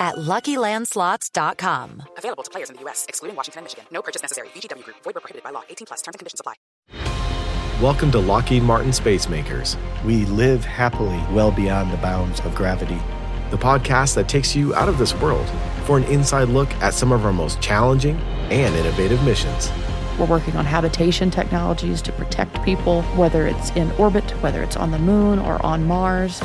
at LuckyLandSlots.com. Available to players in the U.S., excluding Washington and Michigan. No purchase necessary. VGW Group. Void where prohibited by law. 18 plus. Terms and conditions apply. Welcome to Lockheed Martin Space Makers, We live happily well beyond the bounds of gravity. the podcast that takes you out of this world for an inside look at some of our most challenging and innovative missions. We're working on habitation technologies to protect people, whether it's in orbit, whether it's on the moon or on Mars.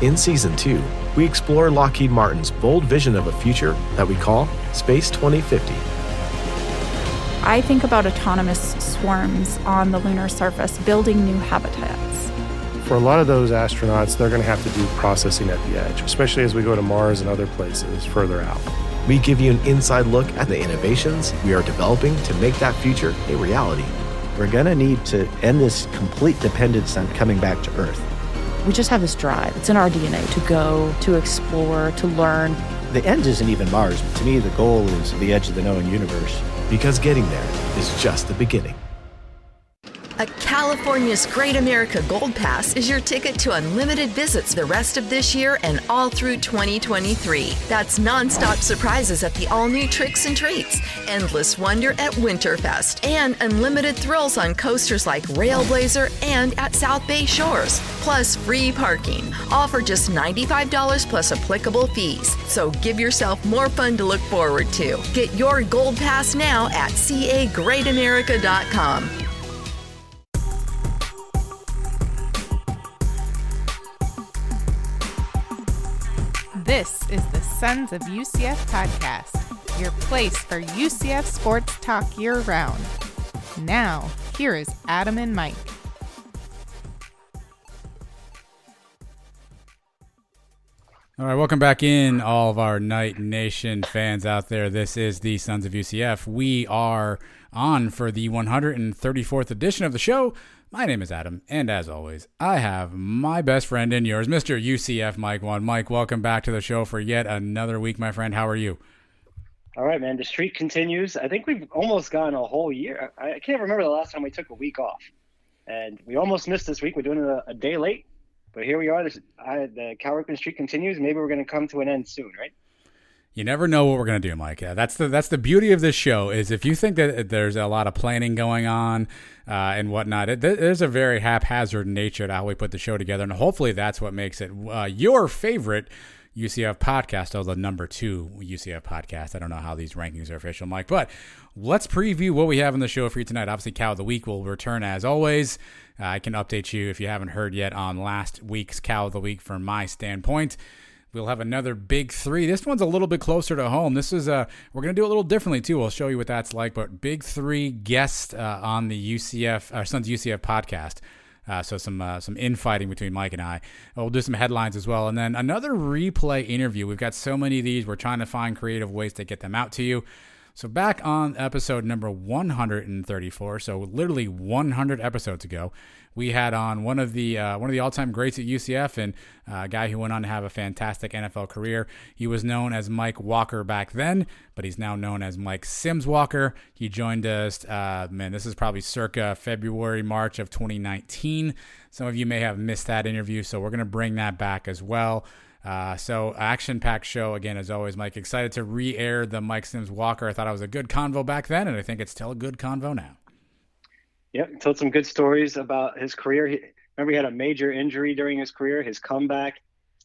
In season two, we explore Lockheed Martin's bold vision of a future that we call Space 2050. I think about autonomous swarms on the lunar surface building new habitats. For a lot of those astronauts, they're going to have to do processing at the edge, especially as we go to Mars and other places further out. We give you an inside look at the innovations we are developing to make that future a reality. We're going to need to end this complete dependence on coming back to Earth. We just have this drive. It's in our DNA to go, to explore, to learn. The end isn't even Mars. To me, the goal is the edge of the known universe. Because getting there is just the beginning. A California's Great America Gold Pass is your ticket to unlimited visits the rest of this year and all through 2023. That's nonstop surprises at the all new Tricks and Treats, endless wonder at Winterfest, and unlimited thrills on coasters like Railblazer and at South Bay Shores. Plus free parking, all for just $95 plus applicable fees. So give yourself more fun to look forward to. Get your Gold Pass now at cagreatamerica.com. This is the Sons of UCF podcast, your place for UCF sports talk year round. Now, here is Adam and Mike. All right, welcome back in, all of our Knight Nation fans out there. This is the Sons of UCF. We are on for the 134th edition of the show. My name is Adam, and as always, I have my best friend and yours, Mr. UCF Mike One. Mike, welcome back to the show for yet another week, my friend. How are you? All right, man. The streak continues. I think we've almost gone a whole year. I can't remember the last time we took a week off, and we almost missed this week. We're doing it a, a day late, but here we are. This, I, the Cal Ripken streak continues. Maybe we're going to come to an end soon, right? You never know what we're gonna do, Mike. Yeah, that's the that's the beauty of this show is if you think that there's a lot of planning going on uh, and whatnot, it, there's a very haphazard nature to how we put the show together, and hopefully that's what makes it uh, your favorite UCF podcast, the number two UCF podcast. I don't know how these rankings are official, Mike, but let's preview what we have in the show for you tonight. Obviously, Cow of the Week will return as always. Uh, I can update you if you haven't heard yet on last week's Cow of the Week from my standpoint. We'll have another big three. This one's a little bit closer to home. This is uh, we're gonna do it a little differently too. We'll show you what that's like. But big three guests uh, on the UCF our Sons UCF podcast. Uh, so some uh, some infighting between Mike and I. We'll do some headlines as well, and then another replay interview. We've got so many of these. We're trying to find creative ways to get them out to you. So back on episode number 134, so literally 100 episodes ago, we had on one of the uh, one of the all-time greats at UCF and a guy who went on to have a fantastic NFL career. He was known as Mike Walker back then, but he's now known as Mike Sims Walker. He joined us, uh, man, this is probably circa February, March of 2019. Some of you may have missed that interview, so we're going to bring that back as well. Uh, so action packed show again as always, Mike. Excited to re-air the Mike Sims Walker. I thought it was a good convo back then, and I think it's still a good convo now. Yep, told some good stories about his career. He, remember, he had a major injury during his career, his comeback,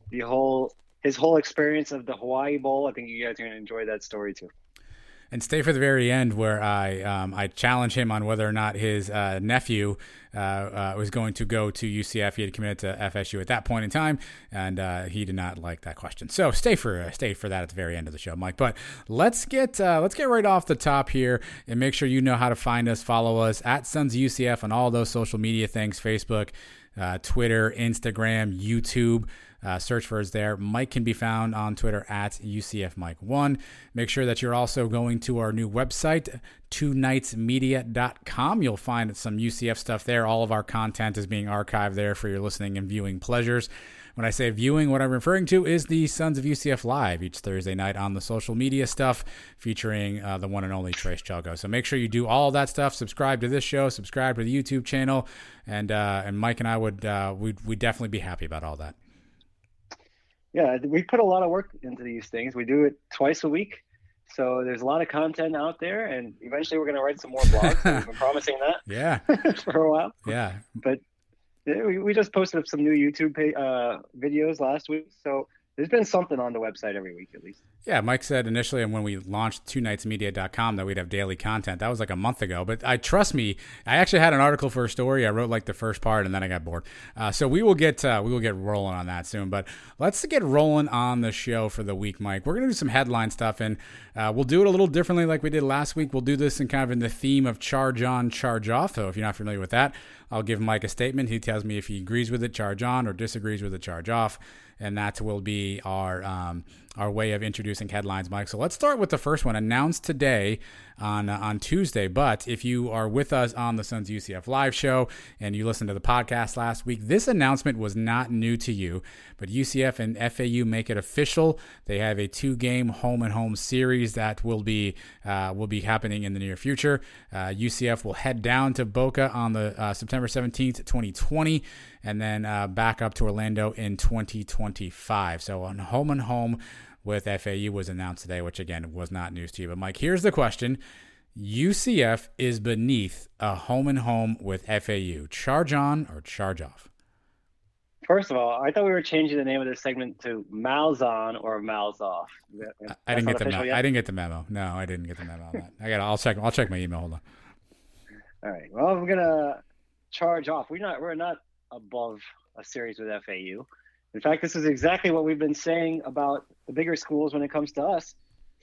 the whole his whole experience of the Hawaii Bowl. I think you guys are going to enjoy that story too. And stay for the very end where I um, I challenge him on whether or not his uh, nephew uh, uh, was going to go to UCF. He had committed to FSU at that point in time, and uh, he did not like that question. So stay for uh, stay for that at the very end of the show, Mike. But let's get uh, let's get right off the top here and make sure you know how to find us. Follow us at Sons UCF on all those social media things: Facebook, Twitter, Instagram, YouTube. Uh, search for us there. Mike can be found on Twitter at UCF Mike1. Make sure that you're also going to our new website, twonightsmedia.com. You'll find some UCF stuff there. All of our content is being archived there for your listening and viewing pleasures. When I say viewing, what I'm referring to is the Sons of UCF Live each Thursday night on the social media stuff featuring uh, the one and only Trace Chelgo. So make sure you do all that stuff. Subscribe to this show, subscribe to the YouTube channel, and uh, and Mike and I would uh, we'd, we'd definitely be happy about all that yeah, we put a lot of work into these things. We do it twice a week. So there's a lot of content out there, and eventually we're going to write some more blogs. We've been promising that. Yeah. for a while. Yeah. But we, we just posted up some new YouTube pay, uh, videos last week. So there's been something on the website every week at least. Yeah, Mike said initially and when we launched twonightsmedia.com that we'd have daily content. That was like a month ago. But I trust me, I actually had an article for a story. I wrote like the first part and then I got bored. Uh, so we will get uh, we will get rolling on that soon. But let's get rolling on the show for the week, Mike. We're gonna do some headline stuff and uh, we'll do it a little differently like we did last week. We'll do this in kind of in the theme of charge on, charge off. So if you're not familiar with that, I'll give Mike a statement. He tells me if he agrees with it, charge on, or disagrees with it, charge off and that will be our um, our way of introducing headlines, Mike. So let's start with the first one announced today on uh, on Tuesday. But if you are with us on the Sons UCF live show and you listened to the podcast last week, this announcement was not new to you. But UCF and FAU make it official. They have a two game home and home series that will be uh, will be happening in the near future. Uh, UCF will head down to Boca on the uh, September seventeenth, twenty twenty and then uh, back up to Orlando in 2025. So on home and home with FAU was announced today, which again was not news to you. But Mike, here's the question. UCF is beneath a home and home with FAU. Charge on or charge off? First of all, I thought we were changing the name of this segment to Mouths on or Mouths off. I didn't get the memo. I didn't get the memo. No, I didn't get the memo on that. I got. I'll check. I'll check my email. Hold on. All right. Well, we're gonna charge off. We're not. We're not above a series with FAU. In fact, this is exactly what we've been saying about the bigger schools when it comes to us.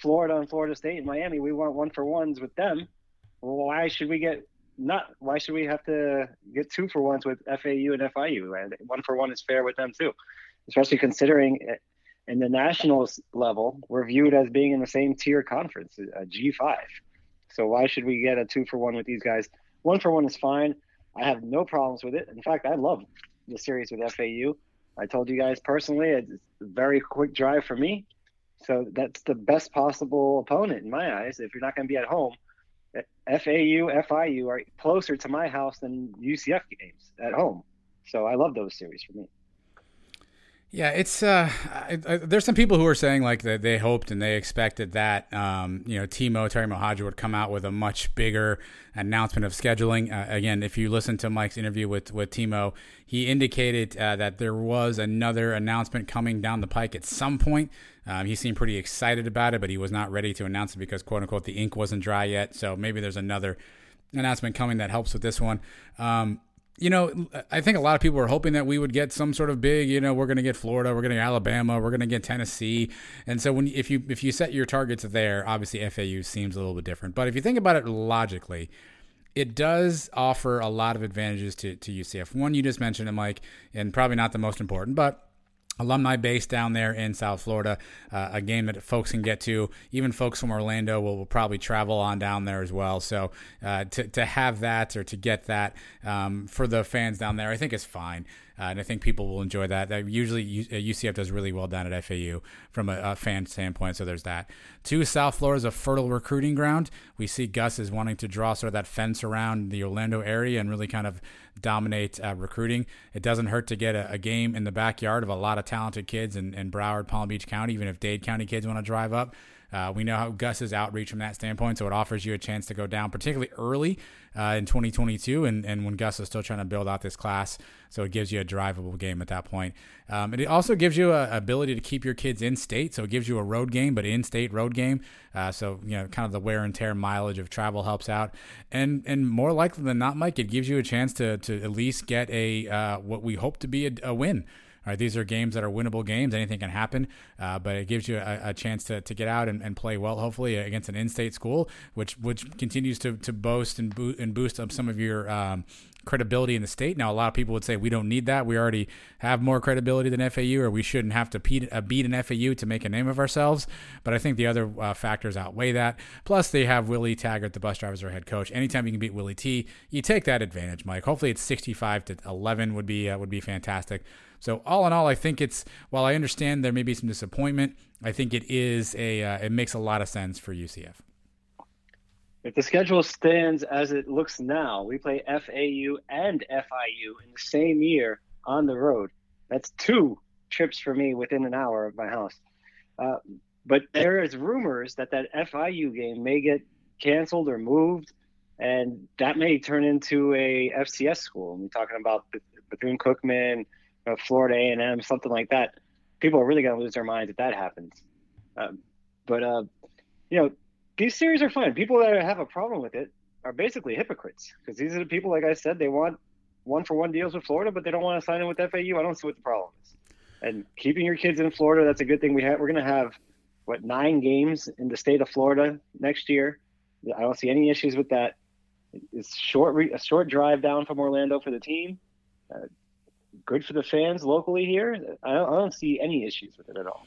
Florida and Florida State and Miami, we want one for ones with them. Well, why should we get not? Why should we have to get two for ones with FAU and FIU? And one for one is fair with them too, especially considering in the nationals level, we're viewed as being in the same tier conference, uh, a G5. So why should we get a two for one with these guys? One for one is fine. I have no problems with it. In fact, I love the series with FAU. I told you guys personally, it's a very quick drive for me. So that's the best possible opponent in my eyes. If you're not going to be at home, FAU, FIU are closer to my house than UCF games at home. So I love those series for me. Yeah, it's uh, I, I, there's some people who are saying like that they hoped and they expected that um, you know Timo Terry Mohajir would come out with a much bigger announcement of scheduling. Uh, again, if you listen to Mike's interview with with Timo, he indicated uh, that there was another announcement coming down the pike at some point. Um, he seemed pretty excited about it, but he was not ready to announce it because quote unquote the ink wasn't dry yet. So maybe there's another announcement coming that helps with this one. Um, you know, I think a lot of people were hoping that we would get some sort of big, you know, we're going to get Florida, we're going to get Alabama, we're going to get Tennessee. And so when if you if you set your targets there, obviously FAU seems a little bit different. But if you think about it logically, it does offer a lot of advantages to, to UCF. One you just mentioned, Mike, and probably not the most important, but alumni base down there in South Florida, uh, a game that folks can get to. Even folks from Orlando will, will probably travel on down there as well. So uh, to, to have that or to get that um, for the fans down there, I think is fine. Uh, and I think people will enjoy that. that usually, UCF uh, does really well down at FAU from a, a, fan standpoint. So there's that. Two, South Florida is a fertile recruiting ground. We see Gus is wanting to draw sort of that fence around the Orlando area and really kind of dominate uh, recruiting. It doesn't hurt to get a, a, game in the backyard of a lot of talented kids in, in Broward, Palm Beach County, even if Dade County kids want to drive up. Uh, we know how Gus's outreach from that standpoint, so it offers you a chance to go down, particularly early uh, in 2022, and, and when Gus is still trying to build out this class. So it gives you a drivable game at that point. Um, and it also gives you a ability to keep your kids in state. So it gives you a road game, but in state road game. Uh, so you know, kind of the wear and tear mileage of travel helps out. And and more likely than not, Mike, it gives you a chance to to at least get a uh, what we hope to be a, a win. All right, these are games that are winnable games. Anything can happen, uh, but it gives you a, a, chance to, to get out and, and play well, hopefully against an in-state school, which which continues to, to boast and, and boost up some of your um, credibility in the state. Now, a lot of people would say we don't need that. We already have more credibility than FAU, or we shouldn't have to beat, uh, beat an FAU to make a name of ourselves. But I think the other uh, factors outweigh that. Plus, they have Willie Taggart, the bus driver, as head coach. Anytime you can beat Willie T, you take that advantage, Mike. Hopefully, it's 65 to 11 would be uh, would be fantastic. So all in all, I think it's while I understand there may be some disappointment, I think it is a uh, it makes a lot of sense for UCF. If the schedule stands as it looks now, we play FAU and FIU in the same year on the road. That's two trips for me within an hour of my house. Uh, but there is rumors that that FIU game may get canceled or moved, and that may turn into a FCS school. We're talking about Bethune Cookman, know, Florida A and M, something like that, people are really going to lose their minds if that happens. Um, but uh, you know, these series are fun. People that have a problem with it are basically hypocrites because these are the people, like I said, they want one for one deals with Florida, but they don't want to sign in with FAU. I don't see what the problem is. And keeping your kids in Florida, that's a good thing. We have we're going to have what nine games in the state of Florida next year. I don't see any issues with that. It's short, a short drive down from Orlando for the team. Uh, good for the fans locally here. I don't, I don't see any issues with it at all.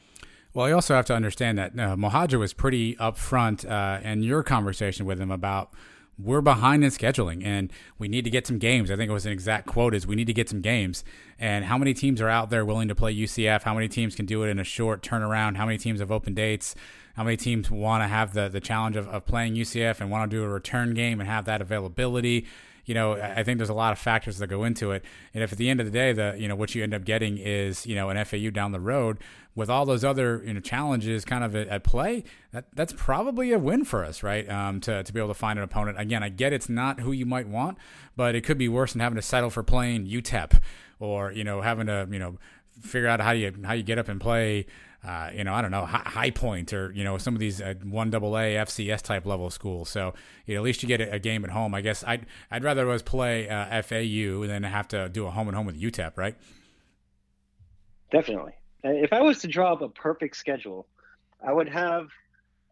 Well, you also have to understand that uh, Mohajir was pretty upfront uh, in your conversation with him about we're behind in scheduling and we need to get some games. I think it was an exact quote is we need to get some games. And how many teams are out there willing to play UCF? How many teams can do it in a short turnaround? How many teams have open dates? How many teams want to have the, the challenge of, of playing UCF and want to do a return game and have that availability? You know, I think there's a lot of factors that go into it. And if at the end of the day, the you know what you end up getting is you know an FAU down the road with all those other you know challenges kind of at, play, that that's probably a win for us, right? Um, to to be able to find an opponent. Again, I get it's not who you might want, but it could be worse than having to settle for playing UTEP or you know having to you know figure out how you how you get up and play uh, you know, I don't know, High Point or you know some of these uh, one double A FCS type level schools. So you know, at least you get a, game at home. I guess I'd I'd rather us play uh, FAU than have to do a home and home with UTEP, right? Definitely. If I was to draw up a perfect schedule, I would have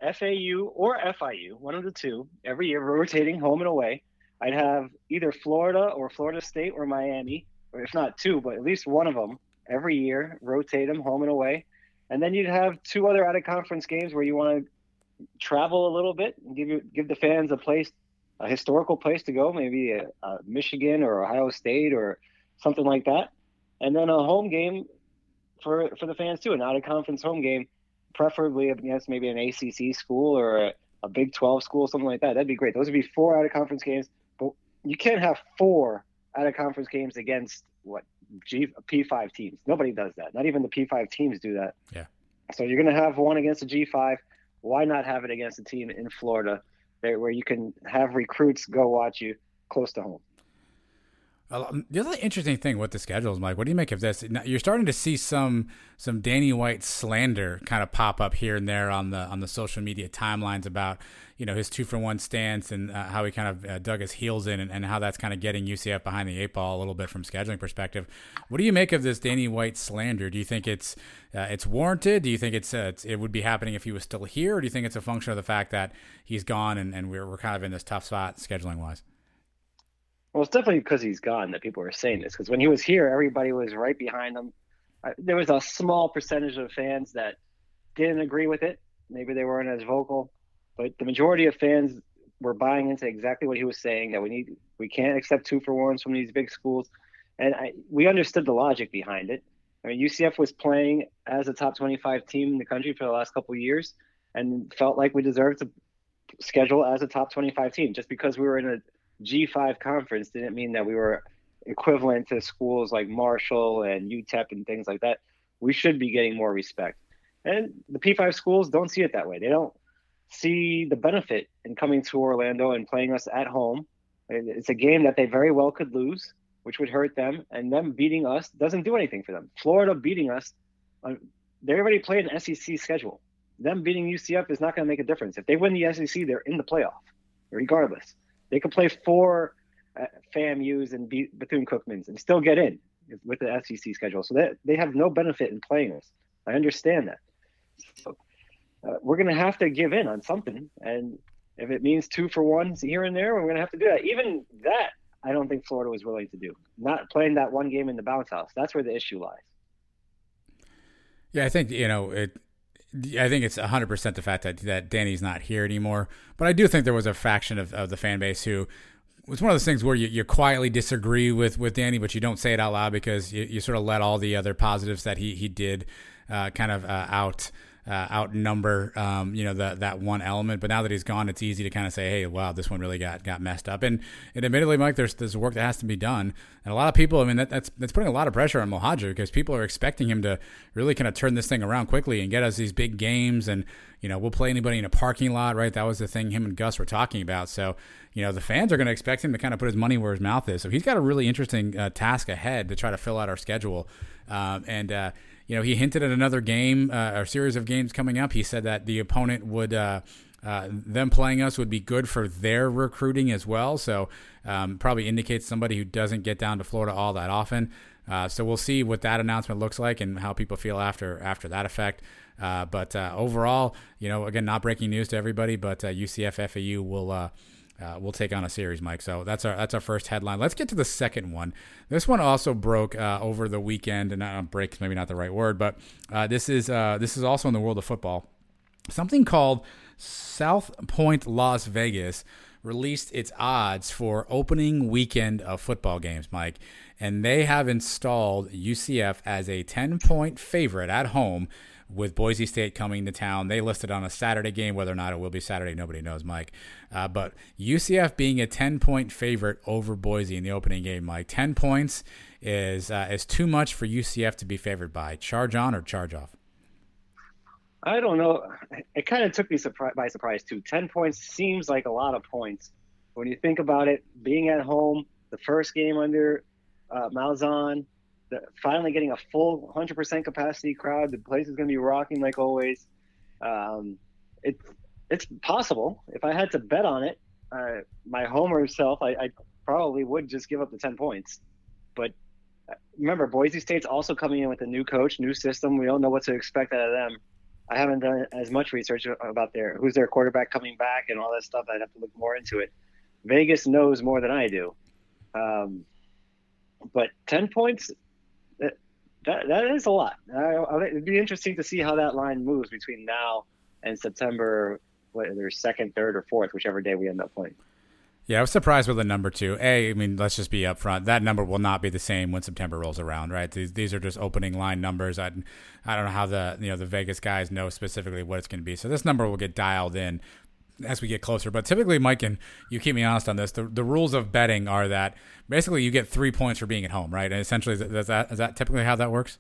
FAU or FIU, one of the two, every year rotating home and away. I'd have either Florida or Florida State or Miami, or if not two, but at least one of them every year, rotate them home and away and then you'd have two other out of conference games where you want to travel a little bit and give you give the fans a place, a historical place to go, maybe a, a Michigan or Ohio State or something like that, and then a home game for for the fans too, an out of conference home game, preferably against maybe an ACC school or a, a Big 12 school, something like that. That'd be great. Those would be four out of conference games, but you can't have four out of conference games against what G P5 teams. Nobody does that. Not even the P5 teams do that. Yeah. So you're going to have one against a G5. Why not have it against a team in Florida where you can have recruits go watch you close to home? The other interesting thing with the schedules, Mike, what do you make of this? You're starting to see some some Danny White slander kind of pop up here and there on the on the social media timelines about you know his two for one stance and uh, how he kind of uh, dug his heels in and, and, how that's kind of getting UCF behind the eight ball a little bit from scheduling perspective. What do you make of this Danny White slander? Do you think it's uh, it's warranted? Do you think it's, uh, it's, it would be happening if he was still here, or do you think it's a function of the fact that he's gone and, and we're we're kind of in this tough spot scheduling wise? Well, it's definitely because he's gone that people are saying this. Because when he was here, everybody was right behind him. There was a small percentage of fans that didn't agree with it. Maybe they weren't as vocal, but the majority of fans were buying into exactly what he was saying. That we need, we can't accept two for ones from these big schools, and I, we understood the logic behind it. I mean, UCF was playing as a top 25 team in the country for the last couple years, and felt like we deserved to schedule as a top 25 team just because we were in a G5 conference didn't mean that we were equivalent to schools like Marshall and UTEP and things like that. We should be getting more respect. And the P5 schools don't see it that way. They don't see the benefit in coming to Orlando and playing us at home. It's a game that they very well could lose, which would hurt them, and them beating us doesn't do anything for them. Florida beating us, uh, they already played an SEC schedule. Them beating UCF is not going to make a difference. If they win the SEC, they're in the playoff, regardless. They could play four uh, FAMU's and Bethune Cookman's and still get in with the SEC schedule. So that they have no benefit in playing us. I understand that. So uh, we're going to have to give in on something, and if it means two for ones here and there, we're going to have to do that. Even that, I don't think Florida was willing to do. Not playing that one game in the bounce house. That's where the issue lies. Yeah, I think you know it. I think it's 100% the fact that, that Danny's not here anymore. But I do think there was a faction of, of the fan base who was one of those things where you, you quietly disagree with, with Danny, but you don't say it out loud because you, you sort of let all the other positives that he, he did uh, kind of uh, out uh, outnumber um, you know the, that one element. But now that he's gone, it's easy to kind of say, hey, wow, this one really got got messed up. And and admittedly, Mike, there's there's work that has to be done, and a lot of people. I mean, that, that's that's putting a lot of pressure on Mohajir because people are expecting him to really kind of turn this thing around quickly and get us these big games and. You know, we'll play anybody in a parking lot, right? That was the thing him and Gus were talking about. So, you know, the fans are going to expect him to kind of put his money where his mouth is. So he's got a really interesting uh, task ahead to try to fill out our schedule. Um, and uh, you know, he hinted at another game uh, or series of games coming up. He said that the opponent would. Uh, uh, them playing us would be good for their recruiting as well. So, um, probably indicates somebody who doesn't get down to Florida all that often. Uh, so we'll see what that announcement looks like and how people feel after after that effect. Uh, but uh, overall, you know, again, not breaking news to everybody, but UCF uh, FAU will uh, we'll take on a series, Mike. So that's our that's our first headline. Let's get to the second one. This one also broke uh, over the weekend, and uh, break maybe not the right word, but uh, this is uh, this is also in the world of football. Something called South Point Las Vegas released its odds for opening weekend of football games, Mike, and they have installed UCF as a ten point favorite at home with Boise State coming to town. They listed on a Saturday game. Whether or not it will be Saturday, nobody knows, Mike. Uh, but UCF being a 10 point favorite over Boise in the opening game, Mike. 10 points is uh, is too much for UCF to be favored by. Charge on or charge off? I don't know. It kind of took me surpri- by surprise too. 10 points seems like a lot of points. When you think about it, being at home, the first game under uh, Malzahn, the, finally getting a full 100% capacity crowd. The place is going to be rocking like always. Um, it's it's possible. If I had to bet on it, uh, my homer self, I, I, probably would just give up the 10 points. But uh, remember, Boise State's also coming in with a new coach, new system. We don't know what to expect out of them. I haven't done as much research about their who's their quarterback coming back and all that stuff. I'd have to look more into it. Vegas knows more than I do. Um, but 10 points that that is a lot. I, it'd be interesting to see how that line moves between now and September, whether second, third, or fourth, whichever day we end up playing. Yeah, I was surprised with the number two. A, I mean, let's just be upfront. That number will not be the same when September rolls around, right? These, these are just opening line numbers. I, I don't know how the you know the Vegas guys know specifically what it's going to be. So this number will get dialed in as we get closer. But typically, Mike, and you keep me honest on this. The, the rules of betting are that basically you get three points for being at home, right? And essentially, is that is that typically how that works?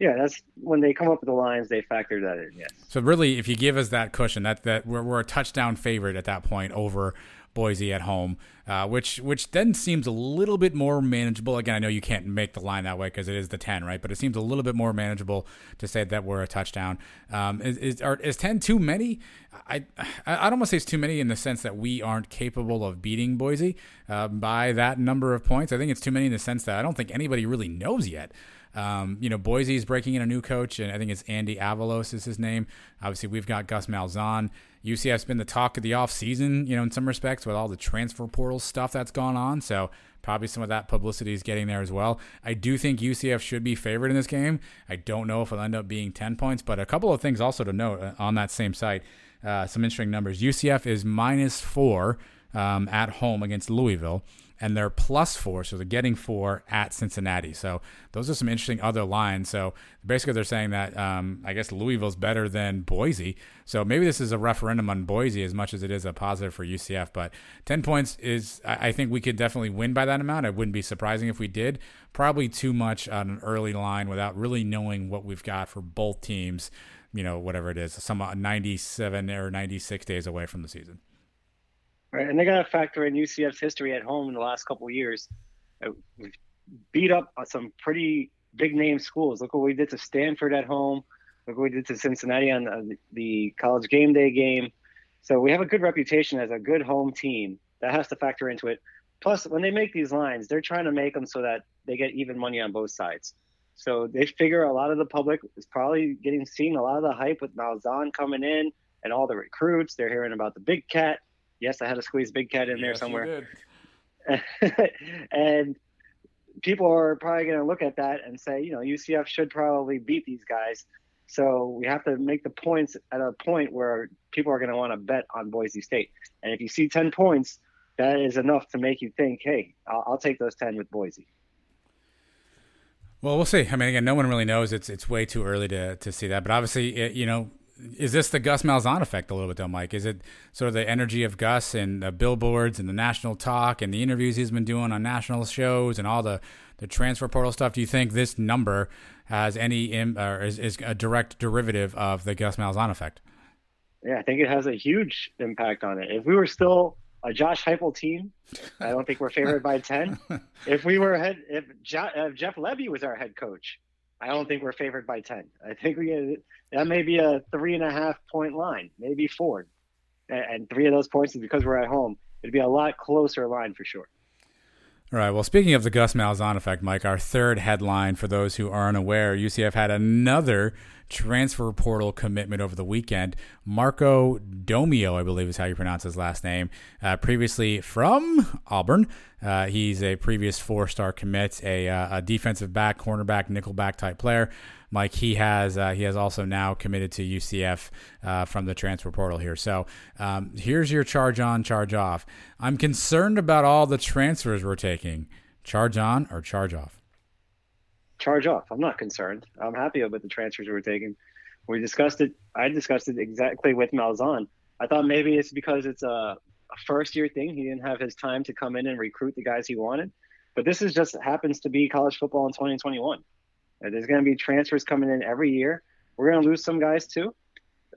Yeah, that's when they come up with the lines, they factor that in. Yes. So really, if you give us that cushion, that that we're, we're a touchdown favorite at that point over Boise at home, uh, which which then seems a little bit more manageable. Again, I know you can't make the line that way because it is the ten, right? But it seems a little bit more manageable to say that we're a touchdown. Um, is is, are, is ten too many? I I don't want to say it's too many in the sense that we aren't capable of beating Boise uh, by that number of points. I think it's too many in the sense that I don't think anybody really knows yet. Um, you know, Boise is breaking in a new coach, and I think it's Andy Avalos is his name. Obviously, we've got Gus Malzahn. UCF's been the talk of the offseason, you know, in some respects with all the transfer portal stuff that's gone on. So probably some of that publicity is getting there as well. I do think UCF should be favored in this game. I don't know if it'll end up being 10 points, but a couple of things also to note uh, on that same site. Uh, some interesting numbers. UCF is minus four um, at home against Louisville and they're plus four, so they're getting four at Cincinnati. So those are some interesting other lines. So basically, they're saying that um, I guess Louisville's better than Boise. So maybe this is a referendum on Boise as much as it is a positive for UCF. But ten points is, I think we could definitely win by that amount. It wouldn't be surprising if we did. Probably too much on an early line without really knowing what we've got for both teams you know, whatever it is, some 97 or 96 days away from the season. Right, and they got to factor in UCF's history at home in the last couple years. Uh, we've beat up some pretty big name schools. Look what we did to Stanford at home. Look what we did to Cincinnati on the college game day game. So we have a good reputation as a good home team. That has to factor into it. Plus, when they make these lines, they're trying to make them so that they get even money on both sides. So they figure a lot of the public is probably getting seeing a lot of the hype with Malzahn coming in and all the recruits. They're hearing about the big cat. Yes, I had to squeeze big cat in there somewhere. and people are probably going to look at that and say, you know, UCF should probably beat these guys. So we have to make the points at a point where people are going to want to bet on Boise State. And if you see 10 points, that is enough to make you think, hey, I'll, I'll take those 10 with Boise. Well, we'll see. I mean, again, no one really knows. It's it's way too early to, to see that. But obviously, it, you know, is this the Gus Malzahn effect a little bit though, Mike? Is it sort of the energy of Gus and the billboards and the national talk and the interviews he's been doing on national shows and all the, the transfer portal stuff? Do you think this number has any Im- or is, is a direct derivative of the Gus Malzahn effect? Yeah, I think it has a huge impact on it. If we were still a Josh Heupel team, I don't think we're favored by ten. If we were head, if, jo- if Jeff Lebby was our head coach, I don't think we're favored by ten. I think we get that may be a three and a half point line, maybe four, and three of those points is because we're at home. It'd be a lot closer line for sure. All right. Well, speaking of the Gus Malzahn effect, Mike, our third headline for those who aren't aware, UCF had another transfer portal commitment over the weekend. Marco Domio, I believe is how you pronounce his last name, uh, previously from Auburn. Uh, he's a previous four star commit, a, uh, a defensive back, cornerback, nickelback type player. Mike, he has uh, he has also now committed to UCF uh, from the transfer portal here. So um, here's your charge on, charge off. I'm concerned about all the transfers we're taking. Charge on or charge off? Charge off. I'm not concerned. I'm happy about the transfers we're taking. We discussed it. I discussed it exactly with Malzahn. I thought maybe it's because it's a, a first year thing. He didn't have his time to come in and recruit the guys he wanted. But this is just happens to be college football in 2021. Uh, there's going to be transfers coming in every year. We're going to lose some guys too,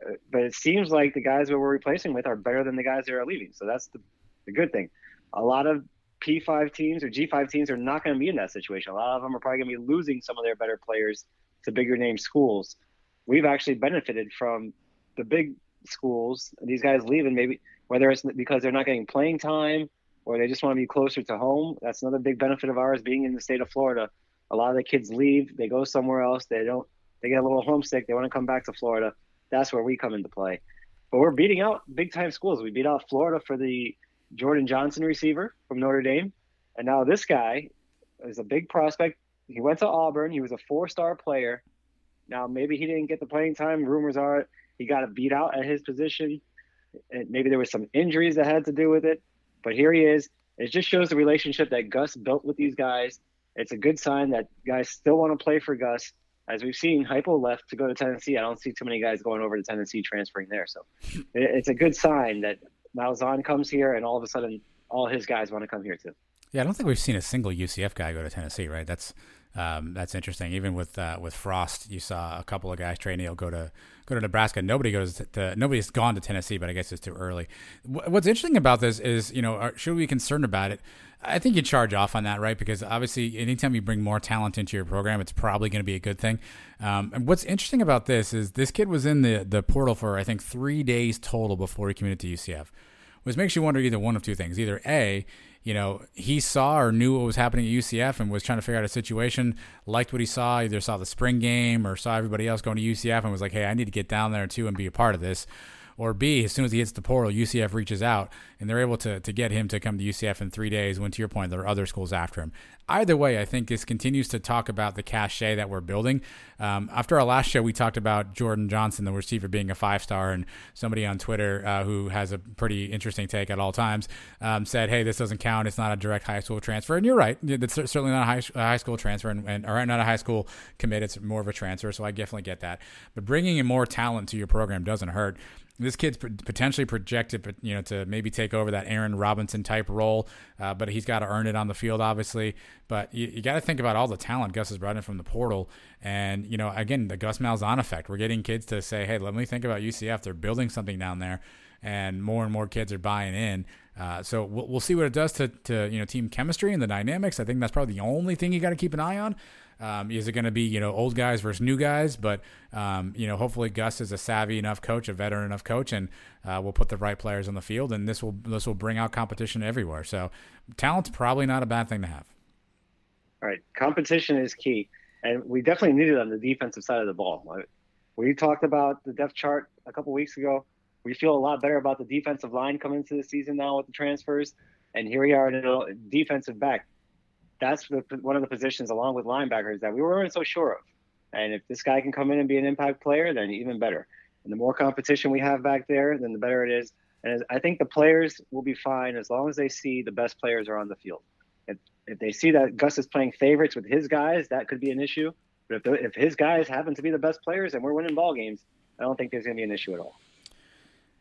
uh, but it seems like the guys that we're replacing with are better than the guys that are leaving. So that's the, the good thing. A lot of P5 teams or G5 teams are not going to be in that situation. A lot of them are probably going to be losing some of their better players to bigger name schools. We've actually benefited from the big schools. These guys leaving, maybe whether it's because they're not getting playing time or they just want to be closer to home. That's another big benefit of ours being in the state of Florida a lot of the kids leave, they go somewhere else. They don't, they get a little homesick. They want to come back to Florida. That's where we come into play. But we're beating out big time schools. We beat out Florida for the Jordan Johnson receiver from Notre Dame. And now this guy is a big prospect. He went to Auburn. He was a four star player. Now, maybe he didn't get the playing time. Rumors are he got a beat out at his position. And maybe there was some injuries that had to do with it. But here he is. It just shows the relationship that Gus built with these guys it's a good sign that guys still want to play for Gus. As we've seen, Heupel left to go to Tennessee. I don't see too many guys going over to Tennessee transferring there. So it's a good sign that Malzahn comes here, and all of a sudden, all his guys want to come here too. Yeah, I don't think we've seen a single UCF guy go to Tennessee, right? That's um, that's interesting. Even with uh, with Frost, you saw a couple of guys. Tre Neal go to go to Nebraska. Nobody goes to, nobody's gone to Tennessee, but I guess it's too early. What's interesting about this is, you know, are, should we be concerned about it? I think you charge off on that, right? Because obviously, anytime you bring more talent into your program, it's probably going to be a good thing. Um, and what's interesting about this is this kid was in the the portal for I think three days total before he committed to UCF, which makes you wonder either one of two things: either a you know, he saw or knew what was happening at UCF and was trying to figure out a situation, liked what he saw, either saw the spring game or saw everybody else going to UCF and was like, hey, I need to get down there too and be a part of this. Or B, as soon as he hits the portal, UCF reaches out and they're able to, to get him to come to UCF in three days when, to your point, there are other schools after him. Either way, I think this continues to talk about the cachet that we're building. Um, after our last show, we talked about Jordan Johnson, the receiver, being a five star, and somebody on Twitter uh, who has a pretty interesting take at all times um, said, "Hey, this doesn't count. It's not a direct high school transfer." And you're right; it's certainly not a high, a high school transfer, and, and or not a high school commit. It's more of a transfer, so I definitely get that. But bringing in more talent to your program doesn't hurt. this kid's potentially projected, you know, to maybe take over that Aaron Robinson type role, uh, but he's got to earn it on the field, obviously. But you, you got to think about all the talent Gus has brought in from the portal, and you know, again, the Gus Malzahn effect. We're getting kids to say, "Hey, let me think about UCF. They're building something down there." and more and more kids are buying in. Uh, so we'll, we'll see what it does to, to you know team chemistry and the dynamics. I think that's probably the only thing you got to keep an eye on. Um, is it going to be you know old guys versus new guys? But um, you know hopefully Gus is a savvy enough coach, a veteran enough coach, and uh, will put the right players on the field, and this will this will bring out competition everywhere. So talent's probably not a bad thing to have. All right, competition is key, and we definitely need it on the defensive side of the ball. We talked about the depth chart a couple weeks ago. We feel a lot better about the defensive line coming into the season now with the transfers, and here we are in a defensive back that's the, one of the positions, along with linebackers, that we weren't so sure of. And if this guy can come in and be an impact player, then even better. And the more competition we have back there, then the better it is. And I think the players will be fine as long as they see the best players are on the field. If, they see that Gus is playing favorites with his guys, that could be an issue. But if, the, if his guys happen to be the best players and we're winning ball games, I don't think there's going to be an issue at all.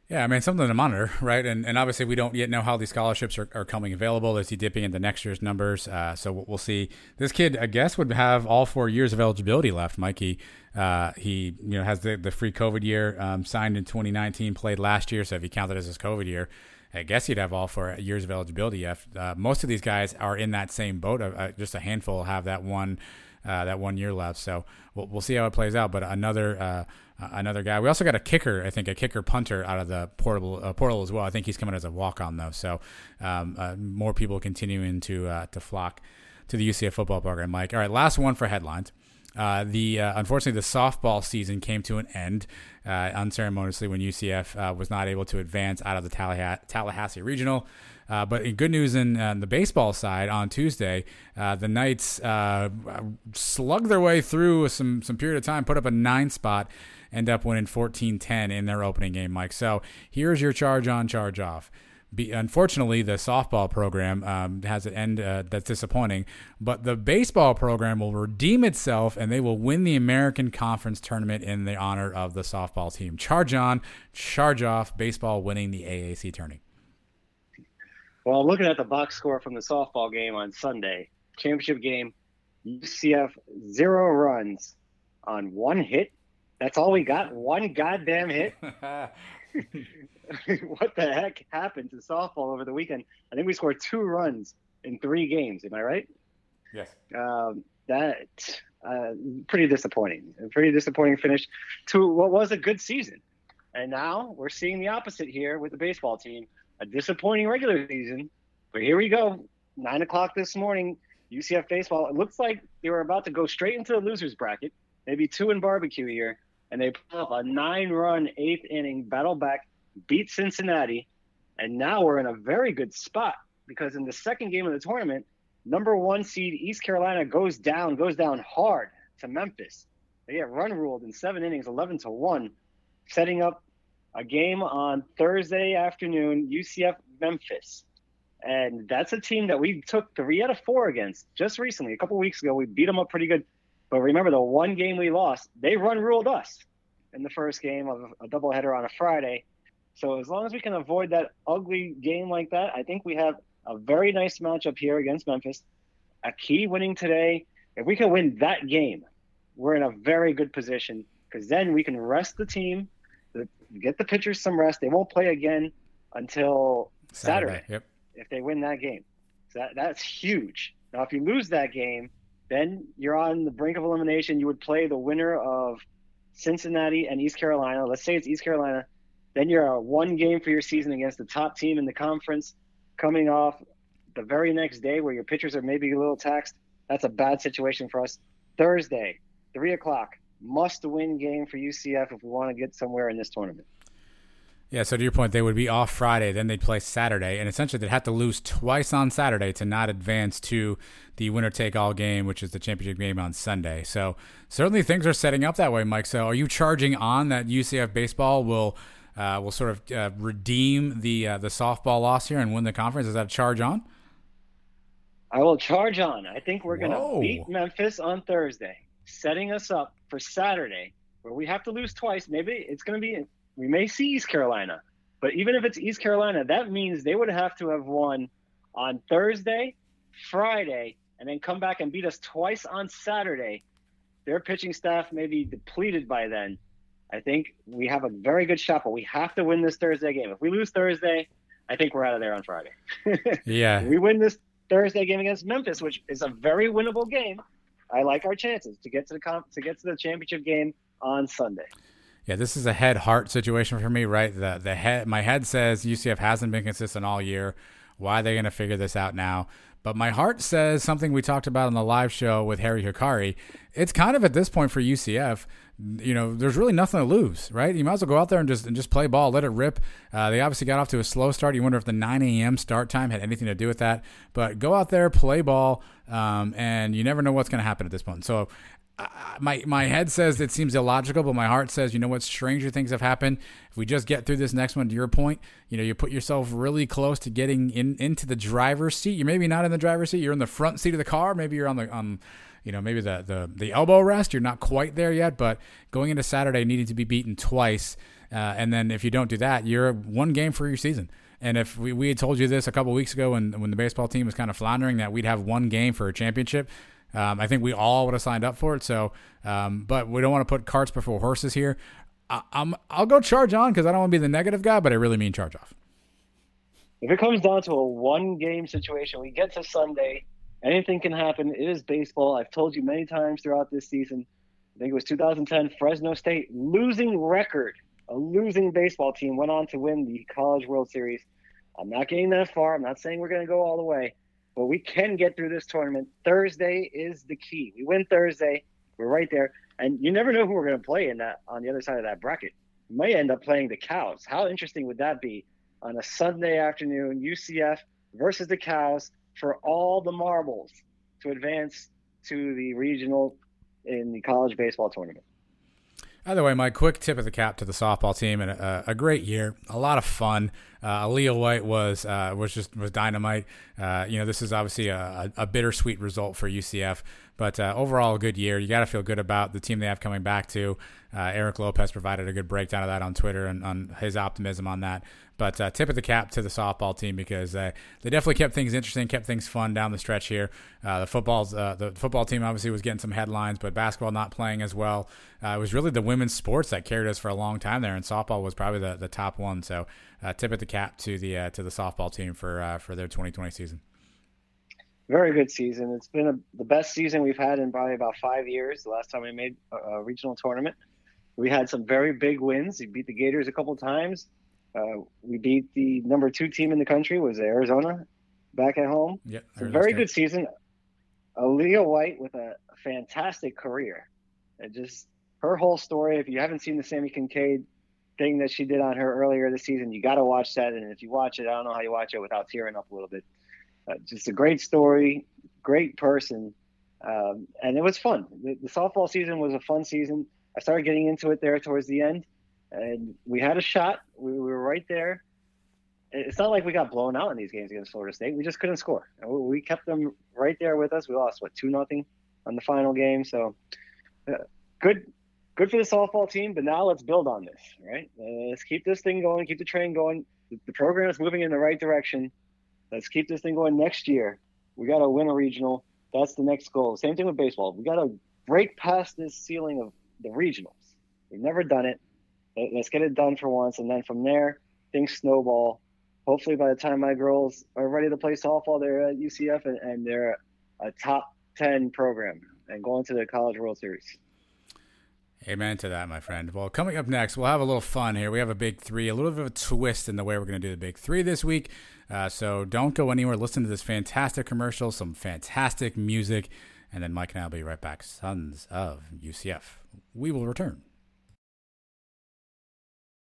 Yeah, I mean something to monitor, right? And and obviously we don't yet know how these scholarships are, are coming available. Is he dipping into next year's numbers? Uh, so we'll see. This kid, I guess, would have all four years of eligibility left. Mikey, uh, he you know has the the free COVID year, um, signed in 2019, played last year. So if you count as his COVID year, I guess he'd have all four years of eligibility. Uh, most of these guys are in that same boat. Uh, just a handful have that one uh, that one year left. So we'll, we'll see how it plays out. But another uh, another guy. We also got a kicker, I think, a kicker punter out of the portable uh, portal as well. I think he's coming as a walk on though. So um, uh, more people continuing to uh, to flock to the UCF football program. Mike, all right, last one for headlines. Uh, the uh, unfortunately the softball season came to an end uh, unceremoniously when UCF uh, was not able to advance out of the Tallahassee regional. Uh, but in good news in the baseball side, on Tuesday, the Knights slugged their way through some some period of time, put up a nine spot, end up winning 14-10 in their opening game, Mike. So here's your charge on, charge off. Be, unfortunately, the softball program um, has an end uh, that's disappointing, but the baseball program will redeem itself and they will win the American Conference tournament in the honor of the softball team. Charge on, charge off, baseball winning the AAC tourney. Well, looking at the box score from the softball game on Sunday, championship game, UCF zero runs on one hit. That's all we got. One goddamn hit. what the heck happened to softball over the weekend? I think we scored two runs in three games. Am I right? Yes. Um, that uh, pretty disappointing. A pretty disappointing finish to what was a good season. And now we're seeing the opposite here with the baseball team. A disappointing regular season, but here we go. Nine o'clock this morning, UCF baseball. It looks like they were about to go straight into the losers bracket. Maybe two in barbecue here, and they pull up a nine-run eighth inning battle back beat Cincinnati, and now we're in a very good spot because in the second game of the tournament, number one seed East Carolina goes down, goes down hard to Memphis. They get run ruled in seven innings, 11 to 1, setting up a game on Thursday afternoon, UCF Memphis. And that's a team that we took three out of four against just recently. A couple weeks ago, we beat them up pretty good. But remember, the one game we lost, they run ruled us in the first game of a doubleheader on a Friday. So as long as we can avoid that ugly game like that, I think we have a very nice matchup here against Memphis. A key winning today. If we can win that game, we're in a very good position because then we can rest the team, get the pitchers some rest. They won't play again until Saturday, Saturday yep. if they win that game. So that, that's huge. Now, if you lose that game, then you're on the brink of elimination. You would play the winner of Cincinnati and East Carolina. Let's say it's East Carolina. Then you're a one game for your season against the top team in the conference, coming off the very next day where your pitchers are maybe a little taxed. That's a bad situation for us. Thursday, three o'clock, must win game for UCF if we want to get somewhere in this tournament. Yeah, so to your point, they would be off Friday, then they'd play Saturday, and essentially they'd have to lose twice on Saturday to not advance to the winner take all game, which is the championship game on Sunday. So certainly things are setting up that way, Mike. So are you charging on that UCF baseball will uh, will sort of uh, redeem the uh, the softball loss here and win the conference. Is that a charge on? I will charge on. I think we're going to beat Memphis on Thursday, setting us up for Saturday, where we have to lose twice. Maybe it's going to be we may see East Carolina. But even if it's East Carolina, that means they would have to have won on Thursday, Friday, and then come back and beat us twice on Saturday. Their pitching staff may be depleted by then. I think we have a very good shot, but we have to win this Thursday game. If we lose Thursday, I think we're out of there on Friday. yeah. we win this Thursday game against Memphis, which is a very winnable game. I like our chances to get to the comp- to get to the championship game on Sunday. Yeah, this is a head heart situation for me, right? The the head my head says UCF hasn't been consistent all year. Why are they going to figure this out now? But my heart says something we talked about on the live show with Harry Hikari. It's kind of at this point for UCF, you know, there's really nothing to lose, right? You might as well go out there and just and just play ball, let it rip. Uh, they obviously got off to a slow start. You wonder if the 9 a.m. start time had anything to do with that. But go out there, play ball, um, and you never know what's going to happen at this point. So my my head says it seems illogical, but my heart says, you know what, stranger things have happened. If we just get through this next one, to your point, you know, you put yourself really close to getting in into the driver's seat. You're maybe not in the driver's seat. You're in the front seat of the car. Maybe you're on the on, you know, maybe the the the elbow rest. You're not quite there yet, but going into Saturday, needing to be beaten twice, uh, and then if you don't do that, you're one game for your season. And if we, we had told you this a couple weeks ago when when the baseball team was kind of floundering that we'd have one game for a championship, um, I think we all would have signed up for it. So, um, but we don't want to put carts before horses here. I, am I'll go charge on because I don't want to be the negative guy, but I really mean charge off. If it comes down to a one game situation, we get to Sunday, anything can happen. It is baseball. I've told you many times throughout this season. I think it was 2010 Fresno State losing record, a losing baseball team went on to win the College World Series. I'm not getting that far. I'm not saying we're going to go all the way, but we can get through this tournament. Thursday is the key. We win Thursday, we're right there, and you never know who we're going to play in that on the other side of that bracket. We may end up playing the Cows. How interesting would that be on a Sunday afternoon? UCF versus the Cows for all the marbles to advance to the regional in the college baseball tournament. Either way, my quick tip of the cap to the softball team and a, a great year, a lot of fun. Uh, Aaliyah White was uh, was just was dynamite. Uh, you know, this is obviously a, a, bittersweet result for UCF, but uh, overall a good year. You got to feel good about the team they have coming back to. Uh, Eric Lopez provided a good breakdown of that on Twitter and on his optimism on that. But uh, tip of the cap to the softball team because uh, they definitely kept things interesting, kept things fun down the stretch here. Uh, the football's uh, the football team obviously was getting some headlines, but basketball not playing as well. It was really the women's sports that carried us for a long time there, and softball was probably the, the top one. So tip of the cap to the to the softball team for for their 2020 season. Very good season. It's been a, the best season we've had in probably about five years. The last time we made a, a regional tournament, we had some very big wins. We beat the Gators a couple times uh, we beat the number two team in the country was Arizona back at home. Yeah, very good season. Aaliyah White with a fantastic career. It just her whole story. If you haven't seen the Sammy Kincaid thing that she did on her earlier this season, you got to watch that. And if you watch it, I don't know how you watch it without tearing up a little bit. Uh, just a great story, great person, um, and it was fun. The, the softball season was a fun season. I started getting into it there towards the end and we had a shot. We, we were right there. It's not like we got blown out in these games against Florida State. We just couldn't score. We kept them right there with us. We lost what two nothing on the final game. So uh, good, good for the softball team. But now let's build on this. Right? Uh, let's keep this thing going. Keep the train going. The, the program is moving in the right direction. Let's keep this thing going next year. We got to win a regional. That's the next goal. Same thing with baseball. We got to break past this ceiling of the regionals. We've never done it. Let's get it done for once, and then from there, things snowball. Hopefully, by the time my girls are ready to play softball, they're at UCF and, and they're a top ten program and going to the College World Series. Amen to that, my friend. Well, coming up next, we'll have a little fun here. We have a big three, a little bit of a twist in the way we're going to do the big three this week. Uh, so don't go anywhere. Listen to this fantastic commercial, some fantastic music, and then Mike and I will be right back. Sons of UCF. We will return.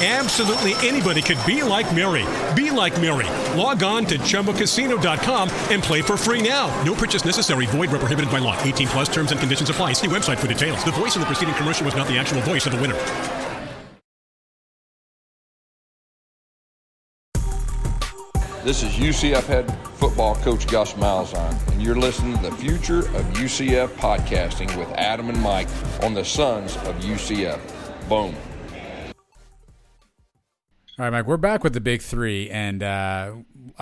Absolutely anybody could be like Mary. Be like Mary. Log on to ChumbaCasino.com and play for free now. No purchase necessary. Void where prohibited by law. 18 plus terms and conditions apply. See website for details. The voice in the preceding commercial was not the actual voice of the winner. This is UCF head football coach Gus Malzahn, and you're listening to the Future of UCF podcasting with Adam and Mike on the Sons of UCF. Boom. All right, Mike, we're back with the big three. And uh,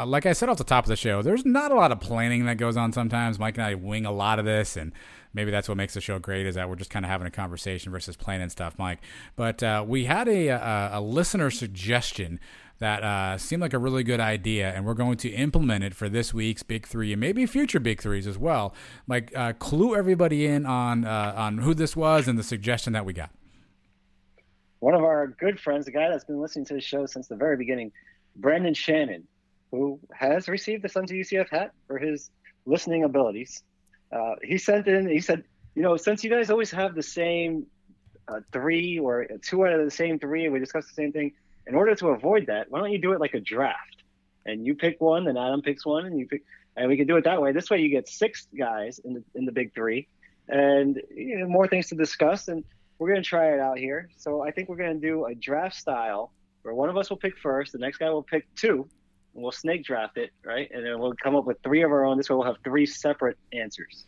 like I said off the top of the show, there's not a lot of planning that goes on sometimes. Mike and I wing a lot of this, and maybe that's what makes the show great is that we're just kind of having a conversation versus planning stuff, Mike. But uh, we had a, a, a, listener suggestion that uh, seemed like a really good idea, and we're going to implement it for this week's big three and maybe future big threes as well. Mike, uh, clue everybody in on uh, on who this was and the suggestion that we got one of our good friends, the guy that's been listening to the show since the very beginning, Brandon Shannon, who has received the Sons of UCF hat for his listening abilities. Uh, he sent in, he said, you know, since you guys always have the same uh, three or two out of the same three, and we discuss the same thing, in order to avoid that, why don't you do it like a draft? And you pick one, and Adam picks one, and you pick, and we can do it that way. This way, you get six guys in the in the big three, and you know, more things to discuss. And we're to try it out here. So I think we're to do a draft style where one of us will pick first, the next guy will pick two, and we'll snake draft it, right? And then we'll come up with three of our own. This way we'll have three separate answers.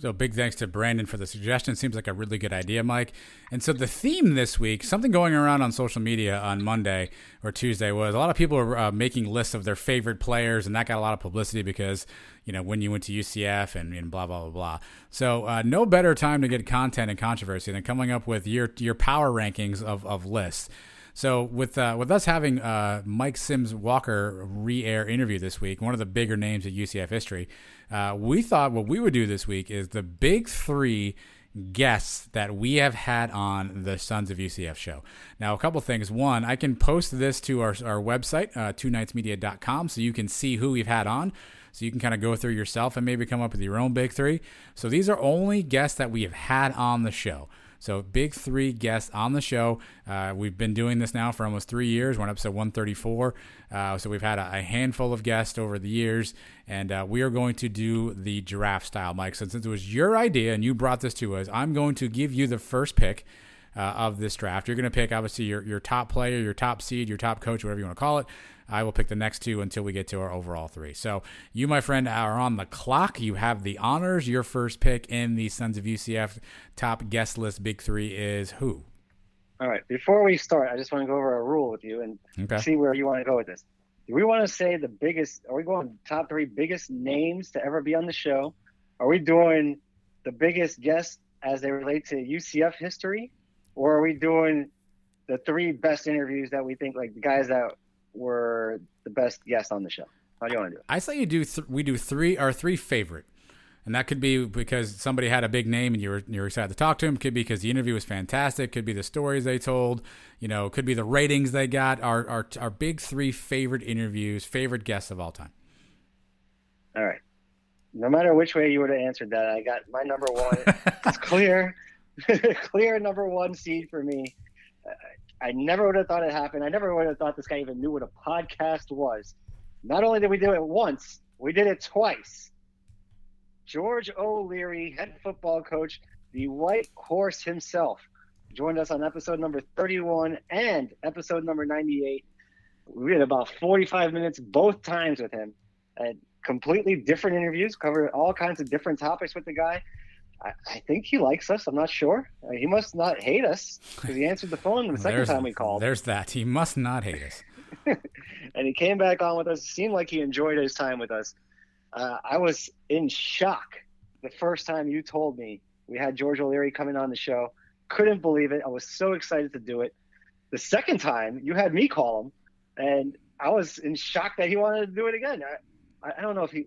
So big thanks to Brandon for the suggestion. Seems like a really good idea, Mike. And so the theme this week, something going around on social media on Monday or Tuesday was a lot of people are uh, making lists of their favorite players, and that got a lot of publicity because you know when you went to UCF and, and blah blah blah blah. So uh, no better time to get content and controversy than coming up with your your power rankings of of lists. So with uh, with us having uh, Mike Sims Walker re-air interview this week, one of the bigger names at UCF history, uh, we thought what we would do this week is the big three guests that we have had on the Sons of UCF show. Now, a couple things. One, I can post this to our, our website, uh, twoknightsmedia.com, so you can see who we've had on. So you can kind of go through yourself and maybe come up with your own big three. So these are only guests that we have had on the show. So, big three guests on the show. Uh, we've been doing this now for almost three years. We're on episode 134. Uh, so, we've had a, a, handful of guests over the years, and uh, we are going to do the giraffe style, Mike. So, since it was your idea and you brought this to us, I'm going to give you the first pick. Uh, of this draft, you're going to pick obviously your, your top player, your top seed, your top coach, whatever you want to call it. I will pick the next two until we get to our overall three. So you, my friend, are on the clock. You have the honors. Your first pick in the Sons of UCF top guest list big three is who? All right. Before we start, I just want to go over a rule with you and okay. see where you want to go with this. Do we want to say the biggest? Are we going top three biggest names to ever be on the show? Are we doing the biggest guests as they relate to UCF history, or are we doing the three best interviews that we think like the guys that were the best guests on the show? How do you want to do it? I say you do. Th- we do three. Our three favorite, and that could be because somebody had a big name and you were you were excited to talk to him. Could be because the interview was fantastic. Could be the stories they told. You know, could be the ratings they got. Our our our big three favorite interviews, favorite guests of all time. All right. No matter which way you would have answered that, I got my number one. it's clear, clear number one seed for me. Uh, I never would have thought it happened. I never would have thought this guy even knew what a podcast was. Not only did we do it once, we did it twice. George O'Leary, head football coach, the White Horse himself, joined us on episode number 31 and episode number 98. We had about 45 minutes both times with him. And completely different interviews, covered all kinds of different topics with the guy. I, I think he likes us. I'm not sure. Uh, he must not hate us because he answered the phone the second time we called. There's that. He must not hate us. and he came back on with us. It seemed like he enjoyed his time with us. Uh, I was in shock the first time you told me we had George O'Leary coming on the show. Couldn't believe it. I was so excited to do it. The second time you had me call him, and I was in shock that he wanted to do it again. I, I don't know if he.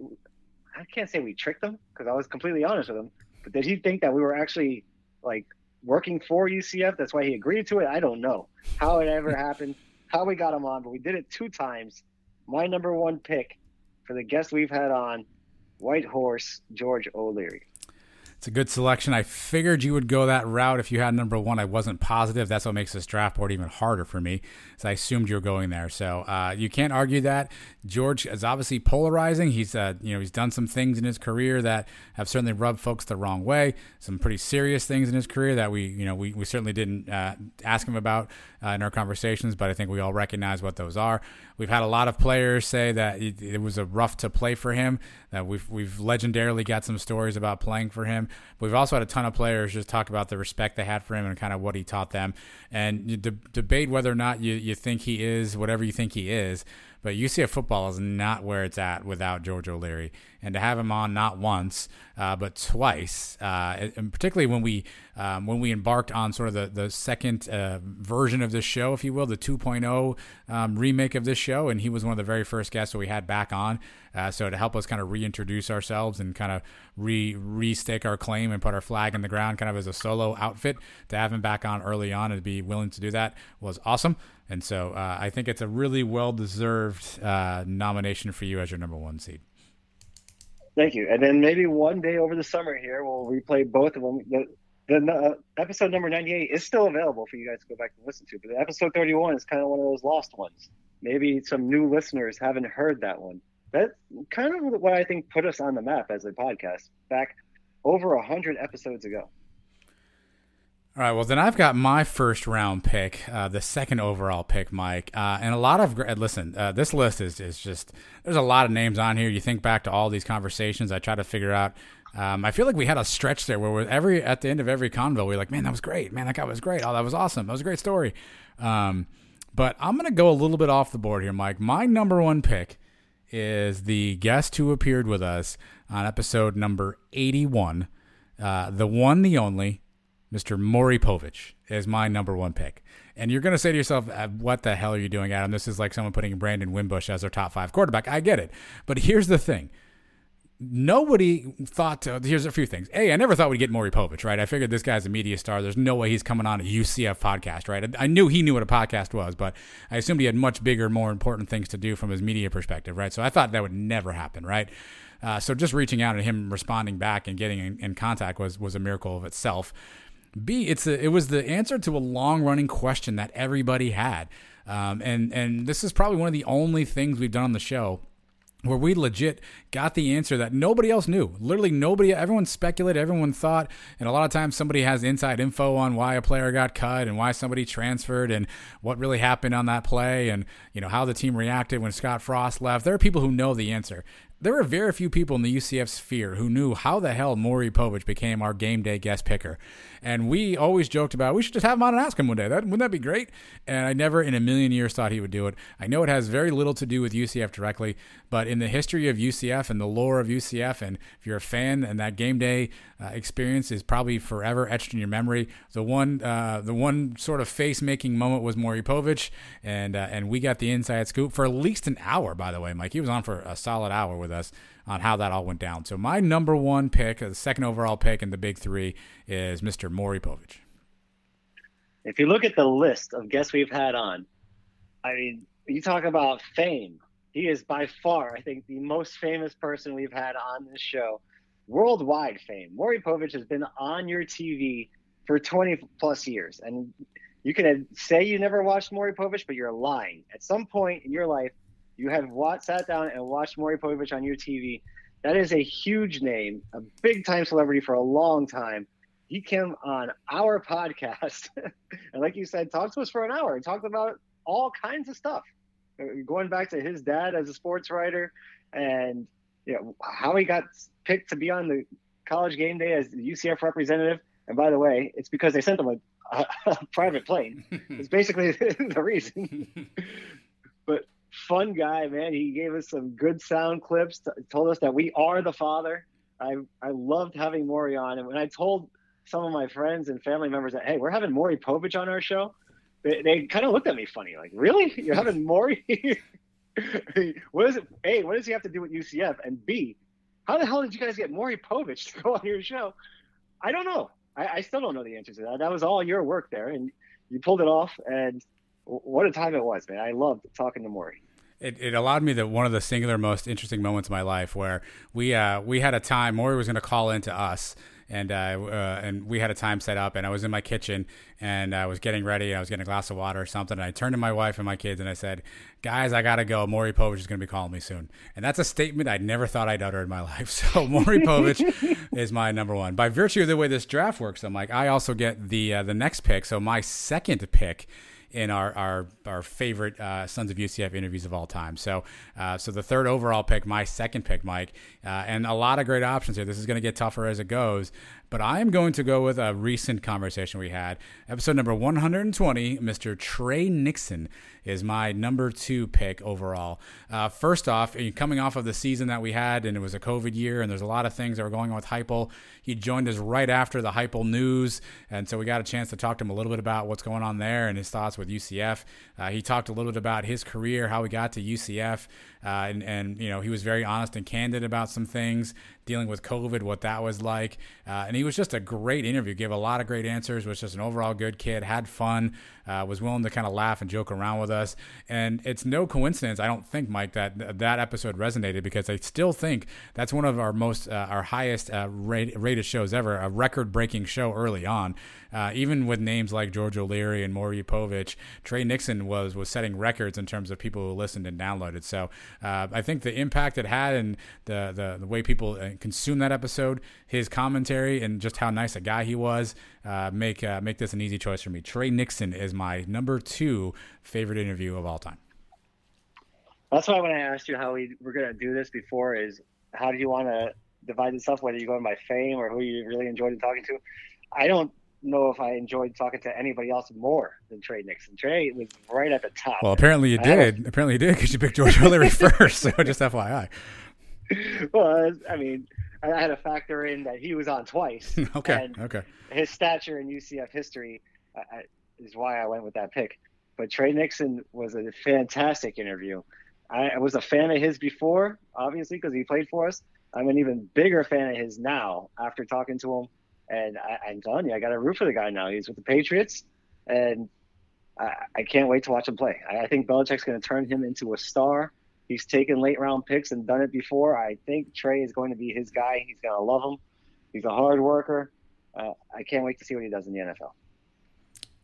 I can't say we tricked him because I was completely honest with him. But did he think that we were actually like working for UCF? That's why he agreed to it. I don't know how it ever happened, how we got him on, but we did it two times. My number one pick for the guest we've had on, White Horse George O'Leary. It's a good selection. I figured you would go that route if you had number one. I wasn't positive. That's what makes this draft board even harder for me, as I assumed you were going there. So uh, you can't argue that. George is obviously polarizing. He's uh, you know he's done some things in his career that have certainly rubbed folks the wrong way. Some pretty serious things in his career that we you know we, we certainly didn't uh, ask him about uh, in our conversations, but I think we all recognize what those are. We've had a lot of players say that it, it was a rough to play for him. That we've we've legendarily got some stories about playing for him. But we've also had a ton of players just talk about the respect they had for him and kind of what he taught them. And you de- debate whether or not you, you think he is whatever you think he is. But UCF football is not where it's at without George O'Leary, and to have him on not once uh, but twice, uh, and particularly when we um, when we embarked on sort of the the second uh, version of this show, if you will, the 2.0 um, remake of this show, and he was one of the very first guests that we had back on. Uh, so to help us kind of reintroduce ourselves and kind of re restake our claim and put our flag in the ground, kind of as a solo outfit, to have him back on early on and be willing to do that was awesome. And so uh, I think it's a really well deserved uh, nomination for you as your number one seed. Thank you. And then maybe one day over the summer here, we'll replay both of them. The, the uh, episode number 98 is still available for you guys to go back and listen to, but episode 31 is kind of one of those lost ones. Maybe some new listeners haven't heard that one. That's kind of what I think put us on the map as a podcast back over 100 episodes ago. All right, well then I've got my first round pick, uh, the second overall pick, Mike, uh, and a lot of listen. Uh, this list is is just there's a lot of names on here. You think back to all these conversations. I try to figure out. Um, I feel like we had a stretch there where every at the end of every convo, we are like, man, that was great, man, that guy was great. Oh, that was awesome. That was a great story. Um, but I'm gonna go a little bit off the board here, Mike. My number one pick is the guest who appeared with us on episode number 81, uh, the one, the only Mr. Maury Povich is my number one pick. And you're going to say to yourself, uh, what the hell are you doing, Adam? This is like someone putting Brandon Wimbush as their top five quarterback. I get it. But here's the thing. Nobody thought to, here's a few things. A, I never thought we'd get Maury Povich, right? I figured this guy's a media star. There's no way he's coming on a UCF podcast, right? I knew he knew what a podcast was, but I assumed he had much bigger, more important things to do from his media perspective, right? So I thought that would never happen, right? Uh, so just reaching out and him responding back and getting in, in contact was was a miracle of itself. B, it's a, it was the answer to a long running question that everybody had, um, and and this is probably one of the only things we've done on the show where we legit got the answer that nobody else knew. Literally nobody, everyone speculated, everyone thought, and a lot of times somebody has inside info on why a player got cut and why somebody transferred and what really happened on that play and you know how the team reacted when Scott Frost left. There are people who know the answer there were very few people in the UCF sphere who knew how the hell Maury Povich became our game day guest picker. And we always joked about we should just have him on and ask him one day. That wouldn't that be great? And I never in a million years thought he would do it. I know it has very little to do with UCF directly, but in the history of UCF and the lore of UCF, and if you're a fan and that game day uh, experience is probably forever etched in your memory. The one, uh, the one sort of face making moment was Maury Povich, and uh, and we got the inside scoop for at least an hour. By the way, Mike, he was on for a solid hour with us on how that all went down. So my number one pick, the second overall pick in the big three, is Mr. Maury Povich. If you look at the list of guests we've had on, I mean, you talk about fame. He is by far, I think, the most famous person we've had on this show worldwide fame. Maury Povich has been on your TV for 20 plus years. And you can say you never watched Maury Povich, but you're lying. At some point in your life, you have watched, sat down and watched Maury Povich on your TV. That is a huge name, a big time celebrity for a long time. He came on our podcast and, like you said, talked to us for an hour and talked about all kinds of stuff, uh, going back to his dad as a sports writer and you know, how he got picked to be on the college game day as the UCF representative. And by the way, it's because they sent him a, a, a private plane. it's basically the reason. but fun guy, man. He gave us some good sound clips. T- told us that we are the father. I I loved having Maury on, and when I told some of my friends and family members that hey, we're having Maury Povich on our show, they, they kind of looked at me funny, like, really? You're having Maury? what is it? A, what does he have to do with UCF? And B, how the hell did you guys get Maury Povich to go on your show? I don't know. I, I, still don't know the answer to that. That was all your work there, and you pulled it off. And what a time it was, man! I loved talking to Maury. It, it allowed me that one of the singular most interesting moments of my life where we uh, we had a time Maury was going to call into us and uh, uh, and we had a time set up, and I was in my kitchen, and I was getting ready, and I was getting a glass of water or something, and I turned to my wife and my kids, and I said, "Guys, I gotta go. Maury Povich is gonna be calling me soon," and that's a statement I never thought I'd utter in my life. So Maury Povich is my number one. By virtue of the way this draft works, I'm like, I also get the uh, the next pick. So my second pick in our our, our favorite uh, Sons of UCF interviews of all time. So uh, so the third overall pick, my second pick, Mike, uh, and a lot of great options here. This is going to get tougher as it goes, but I am going to go with a recent conversation we had, episode number 120. Mr. Tre Nixon is my number two pick overall. Uh, first off, coming off of the season that we had, and it was a COVID year, and there's a lot of things that were going on with Heupel. He joined us right after the Heupel news, and so we got a chance to talk to him a little bit about what's going on there and his thoughts with UCF. Uh, he talked a little bit about his career, how he got to UCF, uh, and and you know he was very honest and candid about some things dealing with COVID, what that was like, uh, and he was just a great interview. Gave a lot of great answers. Was just an overall good kid. Had fun. Uh, was willing to kind of laugh and joke around with us. And it's no coincidence, I don't think, Mike, that that episode resonated because I still think that's one of our most, uh, our highest uh, rate, rated shows ever, a record breaking show early on. Uh, even with names like George O'Leary and Maury Povich, Tre Nixon was was setting records in terms of people who listened and downloaded. So uh, I think the impact it had and the, the, the way people uh, consume that episode, his commentary, and just how nice a guy he was, uh, make uh, make this an easy choice for me. Tre Nixon is my number two favorite interview of all time. That's why when I asked you how we were going to do this before, is how do you want to divide this up? Whether you go by fame or who you really enjoyed talking to. I don't know if I enjoyed talking to anybody else more than Tre Nixon. Tre was right at the top. Well, apparently you did. apparently you did because you picked George O'Leary first. So just FYI. Well, I mean, I had to factor in that he was on twice. okay. okay. His stature in UCF history uh, is why I went with that pick. But Tre Nixon was a fantastic interview. I was a fan of his before, obviously, because he played for us. I'm an even bigger fan of his now after talking to him. And I, am telling you, I got a root for the guy now. He's with the Patriots, and I, I can't wait to watch him play. I, I think Belichick's going to turn him into a star. He's taken late round picks and done it before. I think Tre is going to be his guy. He's going to love him. He's a hard worker. Uh, I can't wait to see what he does in the NFL.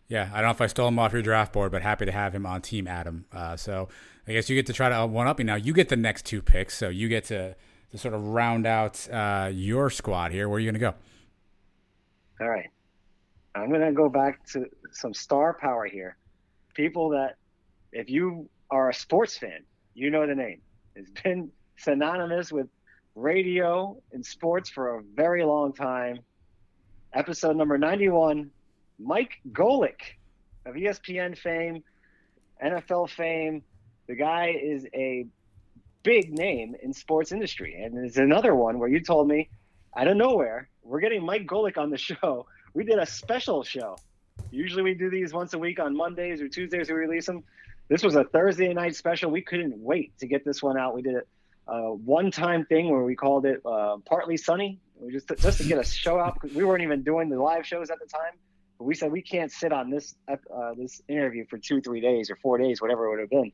Yeah, I don't know if I stole him off your draft board, but happy to have him on Team Adam. Uh, so I guess you get to try to one up me now. You get the next two picks, so you get to to sort of round out uh, your squad here. Where are you going to go? All right, I'm going to go back to some star power here. People that, if you are a sports fan, you know the name. It's been synonymous with radio and sports for a very long time. Episode number 91 Mike Golic of ESPN fame, NFL fame. The guy is a big name in sports industry. And there's another one where you told me out of nowhere, we're getting Mike Golic on the show. We did a special show. Usually we do these once a week on Mondays or Tuesdays we release them. This was a Thursday night special. We couldn't wait to get this one out. We did a one-time thing where we called it uh, "Partly Sunny." We just just to get a show out because we weren't even doing the live shows at the time. But we said we can't sit on this uh, this interview for two, three days or four days, whatever it would have been.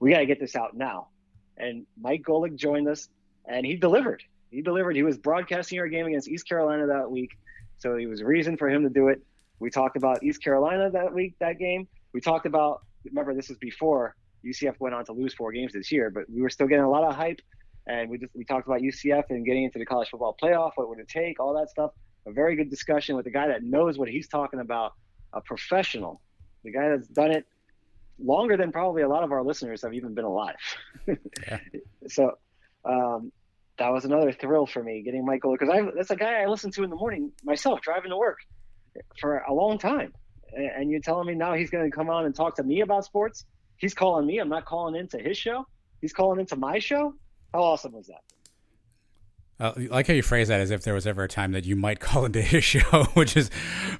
We got to get this out now. And Mike Golic joined us, and he delivered. He delivered. He was broadcasting our game against East Carolina that week, so it was a reason for him to do it. We talked about East Carolina that week, that game. We talked about remember this is before UCF went on to lose four games this year, but we were still getting a lot of hype. And we just we talked about UCF and getting into the college football playoff, what would it take, all that stuff. A very good discussion with a guy that knows what he's talking about, a professional, the guy that's done it longer than probably a lot of our listeners have even been alive. yeah. So um, that was another thrill for me getting Michael because I that's a guy I listen to in the morning myself driving to work for a long time and you're telling me now he's going to come on and talk to me about sports? He's calling me. I'm not calling into his show. He's calling into my show. How awesome was that? Uh, like how you phrase that as if there was ever a time that you might call into his show, which is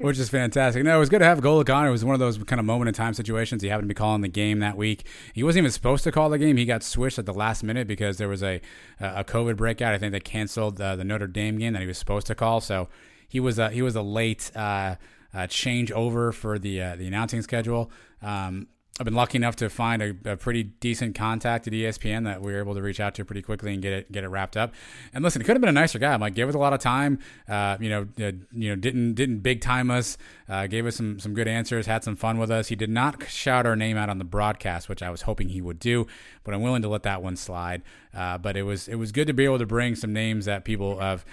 which is fantastic. No, it was good to have Golic on. It was one of those kind of moment in time situations. He happened to be calling the game that week. He wasn't even supposed to call the game. He got switched at the last minute because there was a a COVID breakout. I think they canceled uh, the Notre Dame game that he was supposed to call. So he was a, he was a late. Uh, uh, change over for the uh, the announcing schedule. Um, I've been lucky enough to find a, a, pretty decent contact at ESPN that we were able to reach out to pretty quickly and get it get it wrapped up. And listen, it could have been a nicer guy. I'm like, gave us a lot of time. Uh, you know, uh, you know, didn't didn't big time us. Uh, gave us some some good answers. Had some fun with us. He did not shout our name out on the broadcast, which I was hoping he would do. But I'm willing to let that one slide. Uh, but it was it was good to be able to bring some names that people have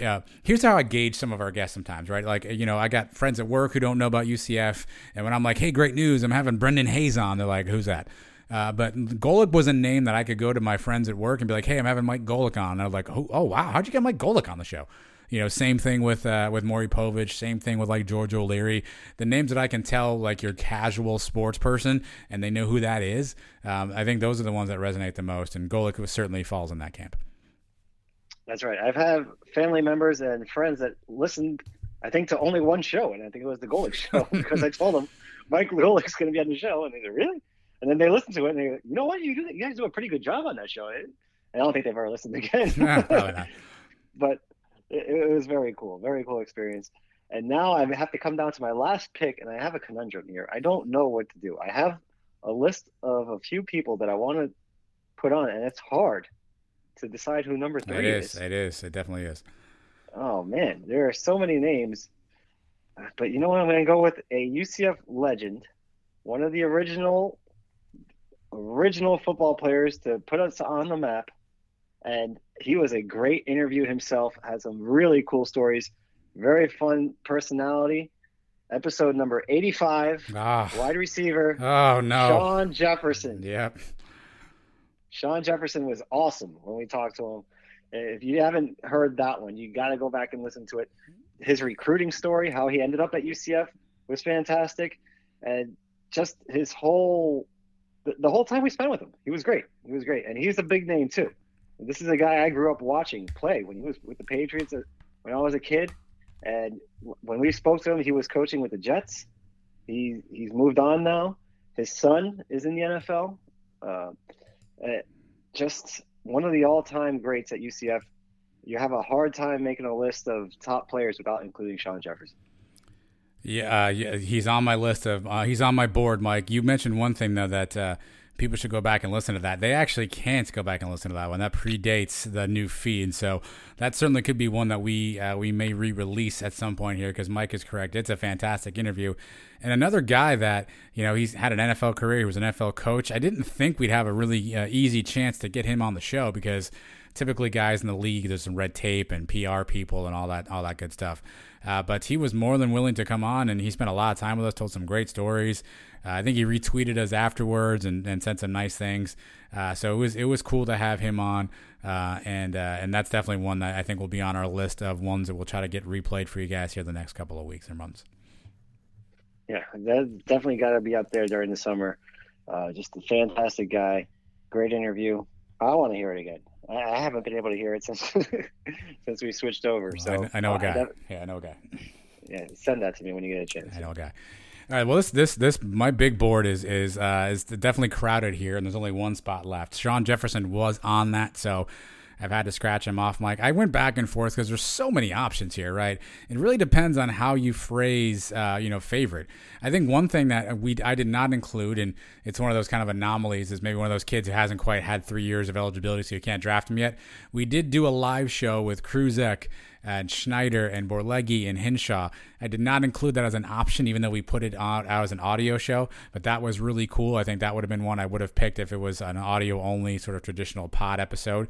uh, here's how I gauge some of our guests sometimes, right? Like, you know, I got friends at work who don't know about UCF, and when I'm like, "Hey, great news! I'm having Brendan Hayes on," they're like, "Who's that?" Uh, but Golic was a name that I could go to my friends at work and be like, "Hey, I'm having Mike Golic on." And I'm like, "Oh, oh wow, how'd you get Mike Golic on the show?" You know, same thing with uh, with Maury Povich, same thing with like George O'Leary. The names that I can tell, like your casual sports person, and they know who that is. Um, I think those are the ones that resonate the most, and Golic certainly falls in that camp. That's right. I've had family members and friends that listened, I think, to only one show, and I think it was the Golic show because I told them Mike Golic's going to be on the show, and they said, "Really?" And then they listened to it, and they, go, you know what, you do, you guys do a pretty good job on that show. And I don't think they've ever listened again. probably not. But it, it was very cool, very cool experience. And now I have to come down to my last pick, and I have a conundrum here. I don't know what to do. I have a list of a few people that I want to put on, and it's hard to decide who number three it is. is. It is. It definitely is. Oh man, there are so many names. But you know what? I'm going to go with a UCF legend, one of the original original football players to put us on the map. And he was a great interview himself. Had some really cool stories. Very fun personality. Episode number 85. Ah. Wide receiver. Oh no. Shawn Jefferson. Yep. Shawn Jefferson was awesome when we talked to him. If you haven't heard that one, you got to go back and listen to it. His recruiting story, how he ended up at UCF, was fantastic, and just his whole the, the whole time we spent with him, he was great. He was great, and he's a big name too. This is a guy I grew up watching play when he was with the Patriots uh, when I was a kid, and when we spoke to him, he was coaching with the Jets. He he's moved on now. His son is in the NFL. Uh, just one of the all-time greats at UCF. You have a hard time making a list of top players without including Shawn Jefferson. Yeah, uh, yeah, he's on my list of. Uh, he's on my board, Mike. You mentioned one thing though that uh, people should go back and listen to that. They actually can't go back and listen to that one. That predates the new feed, so that certainly could be one that we uh, we may re-release at some point here because Mike is correct. It's a fantastic interview, and another guy that you know he's had an NFL career. He was an NFL coach. I didn't think we'd have a really uh, easy chance to get him on the show because typically guys in the league there's some red tape and PR people and all that all that good stuff. Uh, but he was more than willing to come on, and he spent a lot of time with us, told some great stories. Uh, I think he retweeted us afterwards and, and said some nice things. Uh, so it was it was cool to have him on, uh, and uh, and that's definitely one that I think will be on our list of ones that we'll try to get replayed for you guys here the next couple of weeks or months. Yeah, that definitely got to be up there during the summer. Uh, just a fantastic guy, great interview. I want to hear it again. I haven't been able to hear it since since we switched over. So I, I know a guy. yeah, I know a guy. Yeah, send that to me when you get a chance. I know a guy. All right. Well, this this this my big board is is uh, is definitely crowded here, and there's only one spot left. Shawn Jefferson was on that, so I've had to scratch him off, Mike. I went back and forth because there's so many options here, right? It really depends on how you phrase, uh, you know, favorite. I think one thing that we I did not include, and it's one of those kind of anomalies, is maybe one of those kids who hasn't quite had three years of eligibility, so you can't draft him yet. We did do a live show with Kruczek and Schneider and Borlegi and Hinshaw. I did not include that as an option, even though we put it out as an audio show. But that was really cool. I think that would have been one I would have picked if it was an audio only sort of traditional pod episode.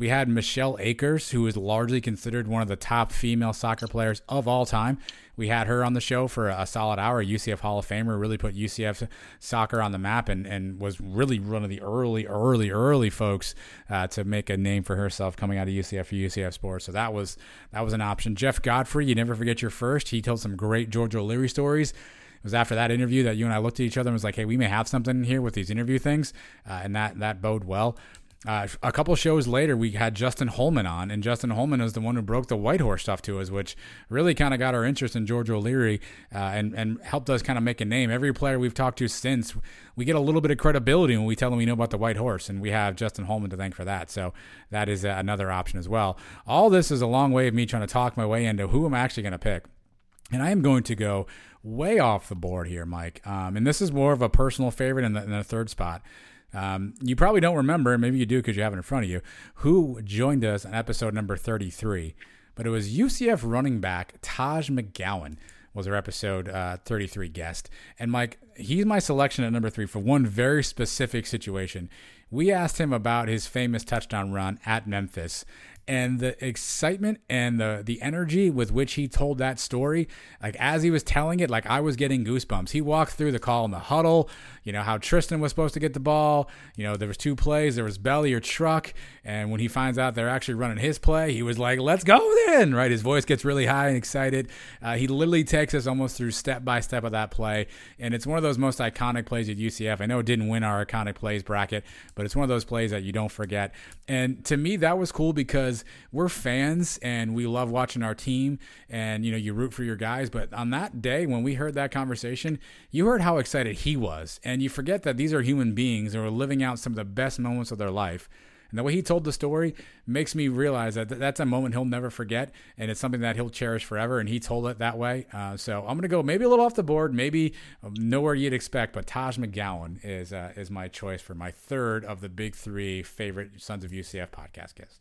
We had Michelle Akers, who is largely considered one of the top female soccer players of all time. We had her on the show for a solid hour. UCF Hall of Famer really put UCF soccer on the map and, and was really one of the early, early, early folks uh, to make a name for herself coming out of UCF for UCF Sports. So that was that was an option. Jeff Godfrey, you never forget your first. He told some great George O'Leary stories. It was after that interview that you and I looked at each other and was like, "Hey, we may have something here with these interview things," uh, and that that bode well. Uh, a couple shows later, we had Justin Holman on, and Justin Holman is the one who broke the White Horse stuff to us, which really kind of got our interest in George O'Leary uh, and and helped us kind of make a name. Every player we've talked to since, we get a little bit of credibility when we tell them we know about the White Horse, and we have Justin Holman to thank for that. So that is uh, another option as well. All this is a long way of me trying to talk my way into who I'm actually going to pick. And I am going to go way off the board here, Mike. Um, and this is more of a personal favorite in the, in the third spot. Um, you probably don't remember, maybe you do because you have it in front of you, who joined us on episode number 33. But it was UCF running back Taj McGowan was our episode uh, 33 guest. And Mike, he's my selection at number three for one very specific situation. We asked him about his famous touchdown run at Memphis and the excitement and the the energy with which he told that story like as he was telling it like i was getting goosebumps he walked through the call in the huddle you know how tristan was supposed to get the ball. You know there was two plays. There was belly or truck. And when he finds out they're actually running his play he was like let's go then right? His voice gets really high and excited. Uh, he literally takes us almost through step by step of that play. And it's one of those most iconic plays at ucf. I know it didn't win our iconic plays bracket but it's one of those plays that you don't forget. And to me that was cool because we're fans and we love watching our team and you know you root for your guys. But on that day when we heard that conversation you heard how excited he was. And you forget that these are human beings and are living out some of the best moments of their life and the way he told the story makes me realize that that's a moment he'll never forget, and it's something that he'll cherish forever. And he told it that way. Uh, so I'm to go maybe a little off the board, maybe um, nowhere you'd expect, but Taj McGowan is uh, is my choice for my third of the big three favorite Sons of UCF podcast guests.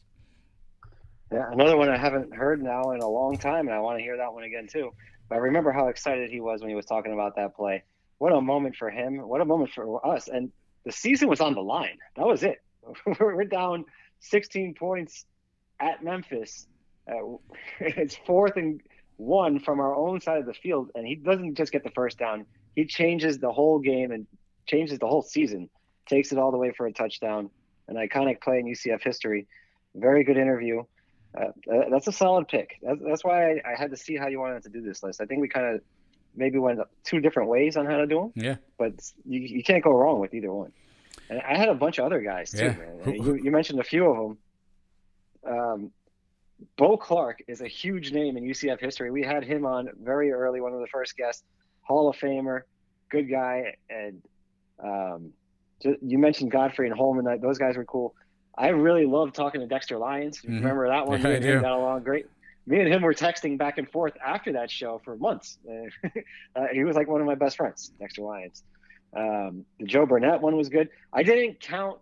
Yeah, another one I haven't heard now in a long time, and I want to hear that one again too. But I remember how excited he was when he was talking about that play. What a moment for him! What a moment for us! And the season was on the line. That was it. We're down 16 points at Memphis. Uh, it's fourth and one from our own side of the field, and he doesn't just get the first down. He changes the whole game and changes the whole season. Takes it all the way for a touchdown. An iconic play in UCF history. Very good interview. Uh, that's a solid pick. That's, that's why I, I, had to see how you wanted to do this list. I think we kind of maybe went two different ways on how to do them. Yeah. But you, you can't go wrong with either one. And I had a bunch of other guys too, yeah. man. You, you, mentioned a few of them. Um, Bo Clark is a huge name in UCF history. We had him on very early, one of the first guests, Hall of Famer, good guy. And um, you mentioned Godfrey and Holman. Those guys were cool. I really love talking to Dexter Lyons. Mm-hmm. Remember that one? Yeah, I do. got along great. Me and him were texting back and forth after that show for months. uh, he was like one of my best friends, Dexter Lyons. Um, the Joe Burnett one was good. I didn't count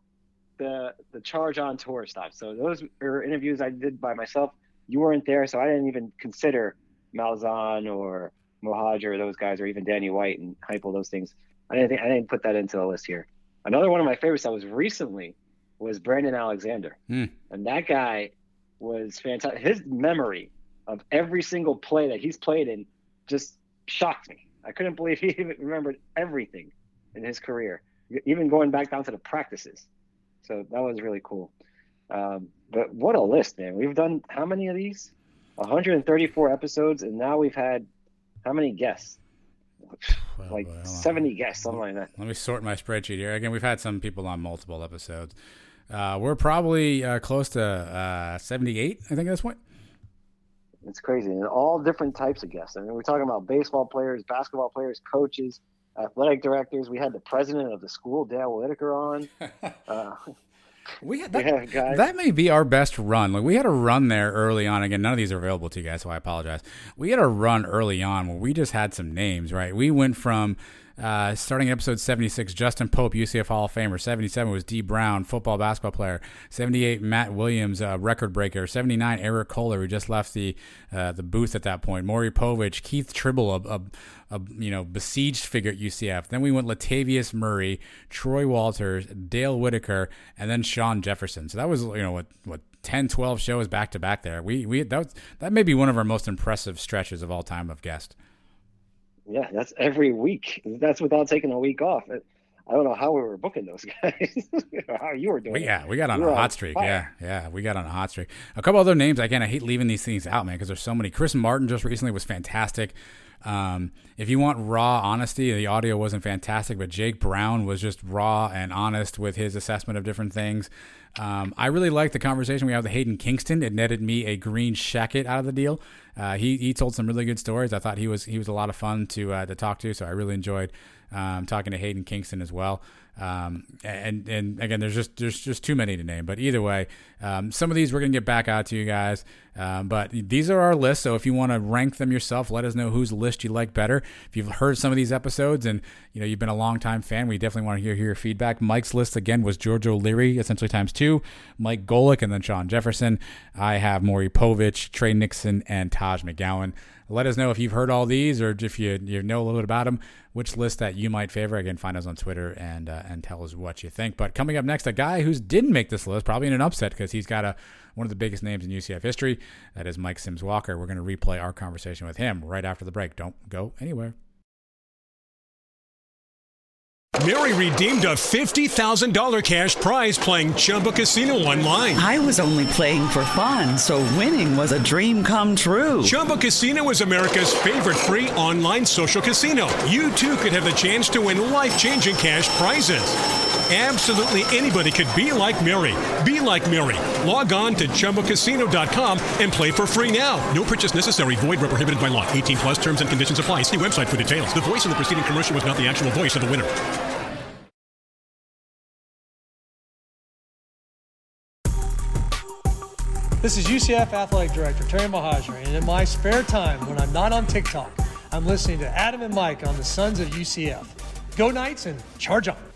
the the charge on tour stuff. So those are interviews I did by myself. You weren't there, so I didn't even consider Malzahn or Mohajir or those guys, or even Danny White and Heupel, those things. I didn't think, I didn't put that into the list here. Another one of my favorites that was recently was Brandon Alexander. Mm. And that guy was fantastic. His memory of every single play that he's played in just shocked me. I couldn't believe he even remembered everything in his career, even going back down to the practices. So that was really cool. Um, but what a list, man. We've done how many of these? 134 episodes, and now we've had how many guests? Well, like 70 guests, something like that. Let me sort my spreadsheet here. Again, we've had some people on multiple episodes. Uh, we're probably uh, close to uh, 78, I think, at this point. It's crazy. And all different types of guests. I mean, we're talking about baseball players, basketball players, coaches, athletic directors. We had the president of the school, Dale Whitaker, on. Uh, we had that, that may be our best run. Like we had a run there early on. Again, none of these are available to you guys, so I apologize. We had a run early on where we just had some names, right? We went from uh, starting episode 76, Justin Pope, UCF Hall of Famer. 77 was D. Brown, football basketball player. 78, Matt Williams, uh, record breaker. 79, Eric Kohler, who just left the uh, the booth at that point. Maury Povich, Keith Tribble, a, a, a, you know besieged figure at UCF. Then we went Latavius Murray, Troy Walters, Dale Whitaker, and then Shawn Jefferson. So that was you know what what 10, 12 shows back to back there. We we that was, that may be one of our most impressive stretches of all time of guest. Yeah, that's every week. That's without taking a week off. I don't know how we were booking those guys. how you were doing? We, yeah, we got on a hot streak. Fire. Yeah, yeah, we got on a hot streak. A couple other names. Again, I hate leaving these things out, man, because there's so many. Chris Martin just recently was fantastic. Um, if you want raw honesty, the audio wasn't fantastic, but Jake Brown was just raw and honest with his assessment of different things. Um, I really liked the conversation we had with Hayden Kingston. It netted me a green shacket out of the deal. Uh, he he told some really good stories. I thought he was he was a lot of fun to uh, to talk to. So I really enjoyed um, talking to Hayden Kingston as well. Um, and and again, there's just there's just too many to name. But either way, um, some of these we're gonna get back out to you guys. Um, but these are our lists. So if you want to rank them yourself, let us know whose list you like better. If you've heard some of these episodes and you know you've been a long time fan, we definitely want to hear, hear your feedback. Mike's list again was George O'Leary, essentially times two, Mike Golic, and then Shawn Jefferson. I have Maury Povich, Tre Nixon, and Taj McGowan. Let us know if you've heard all these or if you, you know a little bit about them, which list that you might favor. Again, find us on Twitter and uh, and tell us what you think. But coming up next, a guy who's didn't make this list, probably in an upset because he's got a one of the biggest names in UCF history. That is Mike Sims Walker. We're going to replay our conversation with him right after the break. Don't go anywhere. Mary redeemed a $50,000 cash prize playing Chumba Casino online. I was only playing for fun, so winning was a dream come true. Chumba Casino is America's favorite free online social casino. You too could have the chance to win life changing cash prizes. Absolutely anybody could be like Mary. Be like Mary. Log on to ChumbaCasino.com and play for free now. No purchase necessary. Void where prohibited by law. 18 plus terms and conditions apply. See website for details. The voice in the preceding commercial was not the actual voice of the winner. This is UCF Athletic Director Terry Mohajir, and in my spare time, when I'm not on TikTok, I'm listening to Adam and Mike on the Sons of UCF. Go Knights and charge on!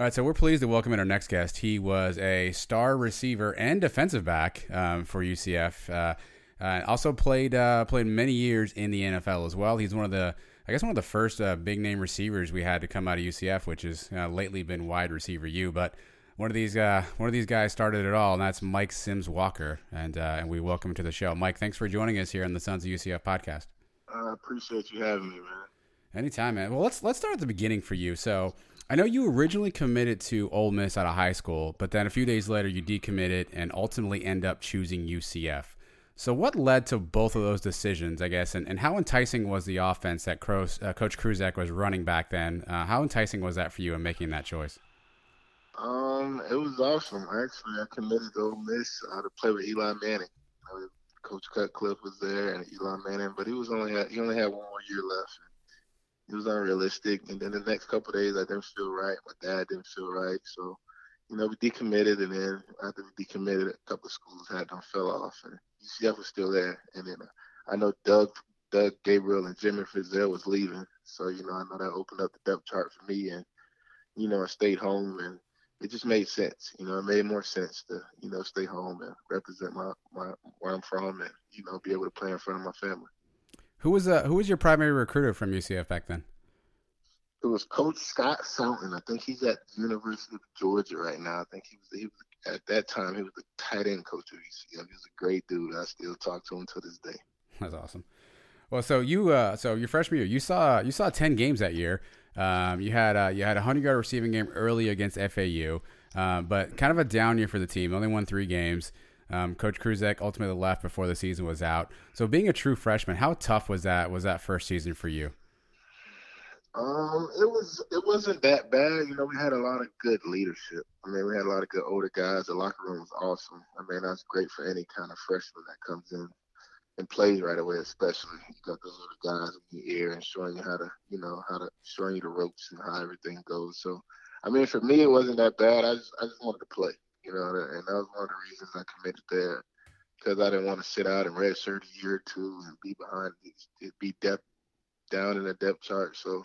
All right, so we're pleased to welcome in our next guest. He was a star receiver and defensive back um, for UCF. Uh, uh, also played uh, played many years in the NFL as well. He's one of the I guess one of the first uh, big name receivers we had to come out of UCF, which has uh, lately been wide receiver U. But one of these uh, one of these guys started it all, and that's Mike Sims Walker, and uh, and we welcome him to the show. Mike, thanks for joining us here on the Sons of UCF podcast. I appreciate you having me, man. Anytime, man. Well, let's let's start at the beginning for you. So, I know you originally committed to Ole Miss out of high school, but then a few days later you decommitted and ultimately end up choosing UCF. So, what led to both of those decisions, I guess, and, and how enticing was the offense that uh, Coach Kruczek was running back then? Uh, how enticing was that for you in making that choice? Um, it was awesome. Actually, I committed to Ole Miss uh, to play with Eli Manning. Coach Cutcliffe was there and Eli Manning, but he was only had, he only had one more year left. It was unrealistic. And then the next couple days, I didn't feel right. My dad didn't feel right, so you know we decommitted. And then after we decommitted, a couple of schools had them fell off, and UCF was still there. And then uh, I know Doug Doug Gabriel and Jimmy Fryzel was leaving, so you know I know that opened up the depth chart for me, and you know I stayed home and it just made sense. You know, it made more sense to, you know, stay home and represent my, my where I'm from and, you know, be able to play in front of my family. Who was uh who was your primary recruiter from UCF back then? It was Coach Scott Fountain. I think he's at the University of Georgia right now. I think he was he was at that time he was the tight end coach of UCF. He was a great dude. I still talk to him to this day. That's awesome. Well, so you uh so your freshman year, you saw you saw ten games that year. Um, you had uh, you had a hundred yard receiving game early against FAU, uh, but kind of a down year for the team. Only won three games. Um, Coach Kruczek ultimately left before the season was out. So being a true freshman, how tough was that? Was that first season for you? Um, it was it wasn't that bad. You know, we had a lot of good leadership. I mean, we had a lot of good older guys. The locker room was awesome. I mean, that's great for any kind of freshman that comes in and plays right away, especially. You got those little guys in your ear and showing you how to, you know, how to showing you the ropes and how everything goes. So, I mean, for me, it wasn't that bad. I just, I just wanted to play, you know, and that was one of the reasons I committed there because I didn't want to sit out and redshirt a year or two and be behind, be depth down in the depth chart. So,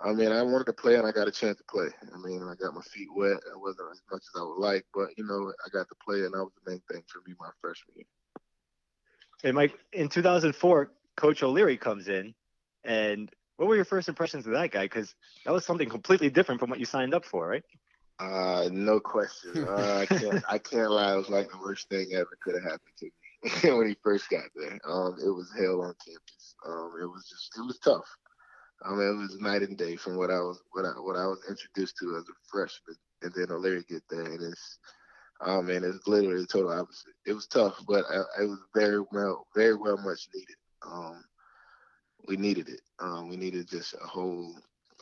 I mean, I wanted to play and I got a chance to play. I mean, I got my feet wet. It wasn't as much as I would like, but you know, I got to play, and that was the main thing for me my freshman year. And Mike, in 2004, Coach O'Leary comes in, and what were your first impressions of that guy? Because that was something completely different from what you signed up for, right? Uh, no question. Uh, I can't. I can't lie. It was like the worst thing ever could have happened to me when he first got there. Um, it was hell on campus. Um, it was just. It was tough. I mean, it was night and day from what I was what I what I was introduced to as a freshman, and then O'Leary get there, and it's Oh man, it's literally the total opposite. It was tough, but uh, it was very well, very well much needed. Um, we needed it. Um, we needed just a whole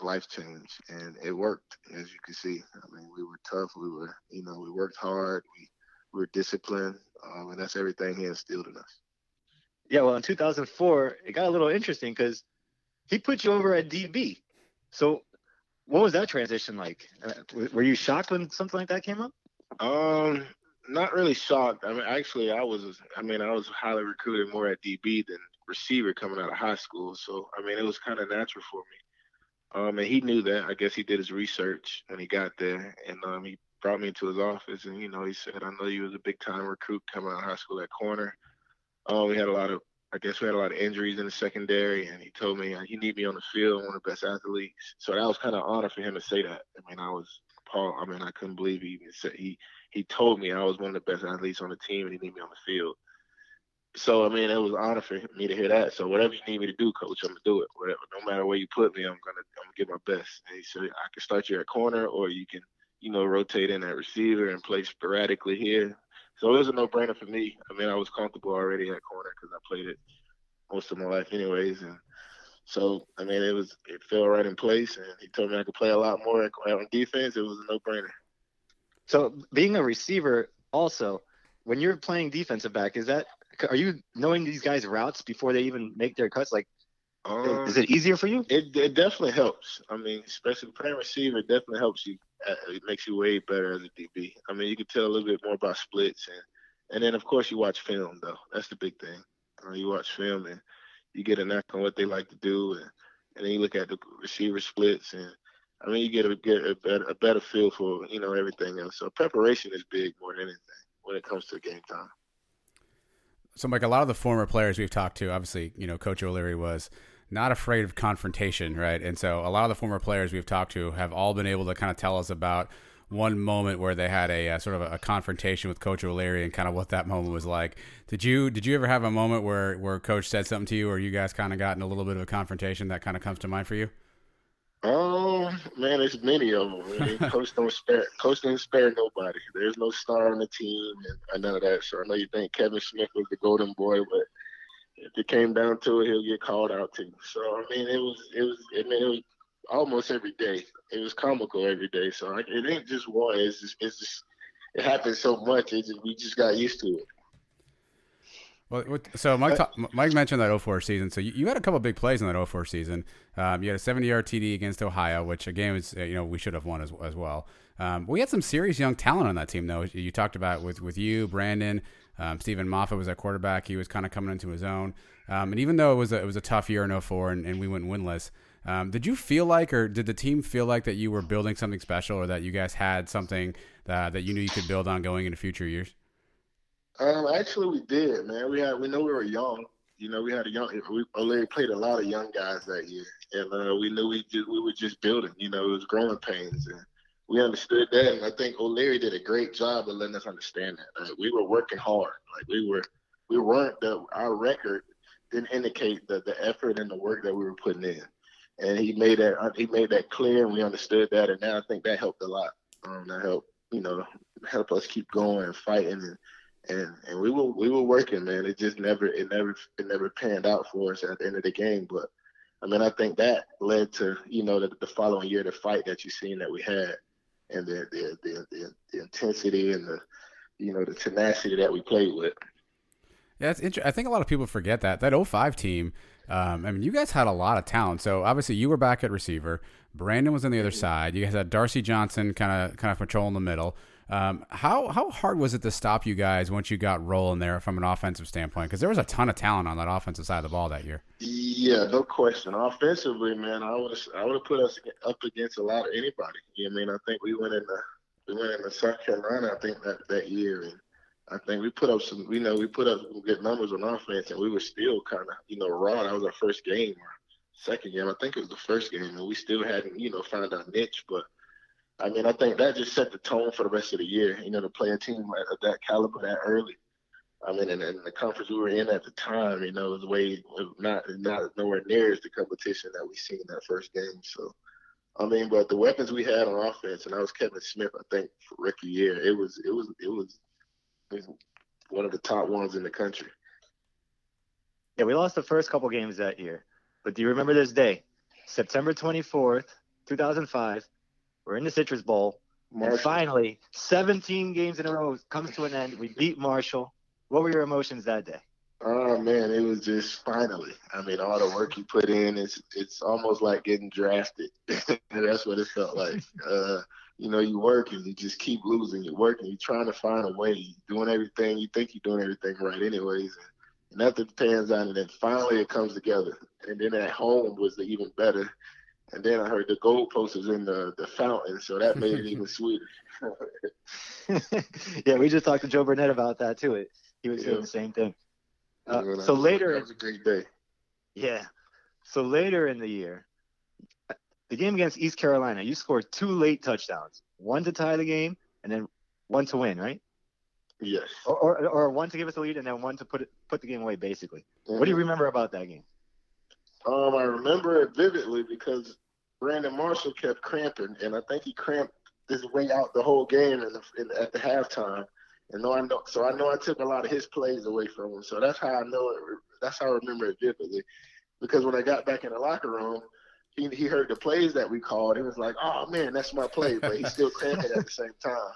life change, and it worked, as you can see. I mean, we were tough. We were, you know, we worked hard. We, we were disciplined, um, and that's everything he instilled in us. Yeah, well, in 2004, it got a little interesting because he put you over at DB. So what was that transition like? Uh, were you shocked when something like that came up? Um, not really shocked. I mean, actually, I was. I mean, I was highly recruited more at DB than receiver coming out of high school. So, I mean, it was kind of natural for me. Um, and he knew that. I guess he did his research and he got there. And um, he brought me into his office and you know he said, "I know you was a big time recruit coming out of high school at corner." Um, we had a lot of I guess we had a lot of injuries in the secondary, and he told me uh, he need me on the field, one of the best athletes. So that was kind of honor for him to say that. I mean, I was Paul. I mean, I couldn't believe he even said he he told me I was one of the best athletes on the team, and he need me on the field. So I mean, it was an honor for me to hear that. So whatever you need me to do, coach, I'm gonna do it. Whatever, no matter where you put me, I'm gonna I'm gonna give my best. And he said I can start you at corner, or you can you know rotate in at receiver and play sporadically here. So it was a no-brainer for me. I mean, I was comfortable already at corner because I played it most of my life, anyways. And so, I mean, it was it fell right in place. And he told me I could play a lot more on defense. It was a no-brainer. So, being a receiver, also, when you're playing defensive back, is that are you knowing these guys' routes before they even make their cuts? Like, um, is it easier for you? It, it definitely helps. I mean, especially playing receiver, it definitely helps you. Uh, it makes you way better as a DB. I mean, you can tell a little bit more about splits, and and then of course you watch film though. That's the big thing. Uh, you watch film and you get a knack on what they like to do, and, and then you look at the receiver splits, and I mean you get a get a better a better feel for you know everything else. So preparation is big more than anything when it comes to game time. So, like a lot of the former players we've talked to, obviously, you know, Coach O'Leary was not afraid of confrontation, right? And so, a lot of the former players we've talked to have all been able to kind of tell us about one moment where they had a, a sort of a, a, confrontation with Coach O'Leary and kind of what that moment was like. Did you did you ever have a moment where where Coach said something to you, or you guys kind of got in a little bit of a confrontation that kind of comes to mind for you? Oh man, there's many of them. I mean, Coach don't spare Coach didn't spare nobody. There's no star on the team and none of that. So I know you think Kevin Smith was the golden boy, but if it came down to it, he'll get called out too. So I mean, it was it was I mean, it was almost every day. It was comical every day. So it ain't just one. It's just it's just it happens so much. It just, we just got used to it. Well, so Mike, Mike mentioned that 04 season. So you, you had a couple big plays in that 04 season. Um, you had a 70-yard TD against Ohio, which again was you know we should have won as, as well. Um, we had some serious young talent on that team, though. You talked about with with you, Brandon, um, Steven Moffett was at quarterback. He was kind of coming into his own. Um, and even though it was a, it was a tough year in 04 and, and we went winless, um, did you feel like, or did the team feel like that you were building something special, or that you guys had something that, that you knew you could build on going into future years? Um, actually, we did, man. We had we know we were young. You know, we had a young. We played a lot of young guys that year, and uh, we knew we just, we were just building. You know, it was growing pains, and we understood that. And I think O'Leary did a great job of letting us understand that. Like, we were working hard. Like we were, we weren't the our record didn't indicate the the effort and the work that we were putting in. And he made that he made that clear, and we understood that. And now I think that helped a lot. Um, that helped you know help us keep going and fighting and and and we were we were working, man. It just never it never it never panned out for us at the end of the game. But I mean, I think that led to you know the, the following year the fight that you seen that we had, and the the, the the the intensity and the you know the tenacity that we played with. Yeah, it's interesting. I think a lot of people forget that that 05 team. Um, I mean, you guys had a lot of talent. So obviously, you were back at receiver. Brandon was on the other side. You guys had Darcy Johnson kind of kind of patrolling the middle. Um, how how hard was it to stop you guys once you got rolling there from an offensive standpoint? Because there was a ton of talent on that offensive side of the ball that year. Yeah, no question. Offensively, man, I would I would have put us up against a lot of anybody. I mean? I think we went in the we went into South Carolina. I think that that year, and I think we put up some. You know, we put up some good numbers on offense, and we were still kind of you know raw. That was our first game or second game. I think it was the first game, and we still hadn't you know found our niche, but I mean, I think that just set the tone for the rest of the year. You know, to play a team of that caliber that early. I mean, and, and the conference we were in at the time, you know, was way not not nowhere near as the competition that we seen in that first game. So, I mean, but the weapons we had on offense, and I was Kevin Smith, I think, for rookie year, it was it was it was, it was one of the top ones in the country. Yeah, we lost the first couple games that year, but do you remember this day, September twenty fourth, two thousand five? We're in the Citrus Bowl. Marshall. And finally, 17 games in a row comes to an end. We beat Marshall. What were your emotions that day? Oh man, it was just finally. I mean, all the work you put in, it's it's almost like getting drafted. That's what it felt like. Uh, you know, you work and you just keep losing. You're working, you're trying to find a way, you're doing everything. You think you're doing everything right, anyways, and nothing pans out. And then finally, it comes together. And then at home was the even better. And then I heard the goalpost was in the the fountain, so that made it even sweeter. yeah, we just talked to Joe Burnett about that too. It, he was Yeah. saying the same thing. Uh, Yeah, so later, that was a great day. yeah. So later in the year, the game against East Carolina, you scored two late touchdowns, one to tie the game, and then one to win, right? Yes. Or, or, or one to give us the lead, and then one to put it, put the game away, basically. What do you Mhm. remember about that game? Um, I remember it vividly because Brandon Marshall kept cramping, and I think he cramped his way out the whole game in the, in, at the halftime. And I know, so I know I took a lot of his plays away from him. So that's how I know it. That's how I remember it vividly. Because when I got back in the locker room, he he heard the plays that we called. He was like, "Oh man, that's my play," but he's still cramping at the same time.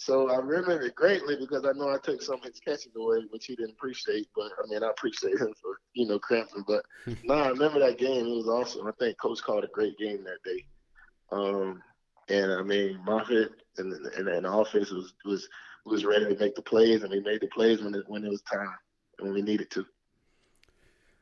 So I remember it greatly because I know I took some of his catches away, which he didn't appreciate. But I mean, I appreciate him for you know cramping. But no, I remember that game. It was awesome. I think Coach called a great game that day. Um, and I mean, Moffett and and, and the offense was was was ready to make the plays, and we made the plays when it when it was time and when we needed to.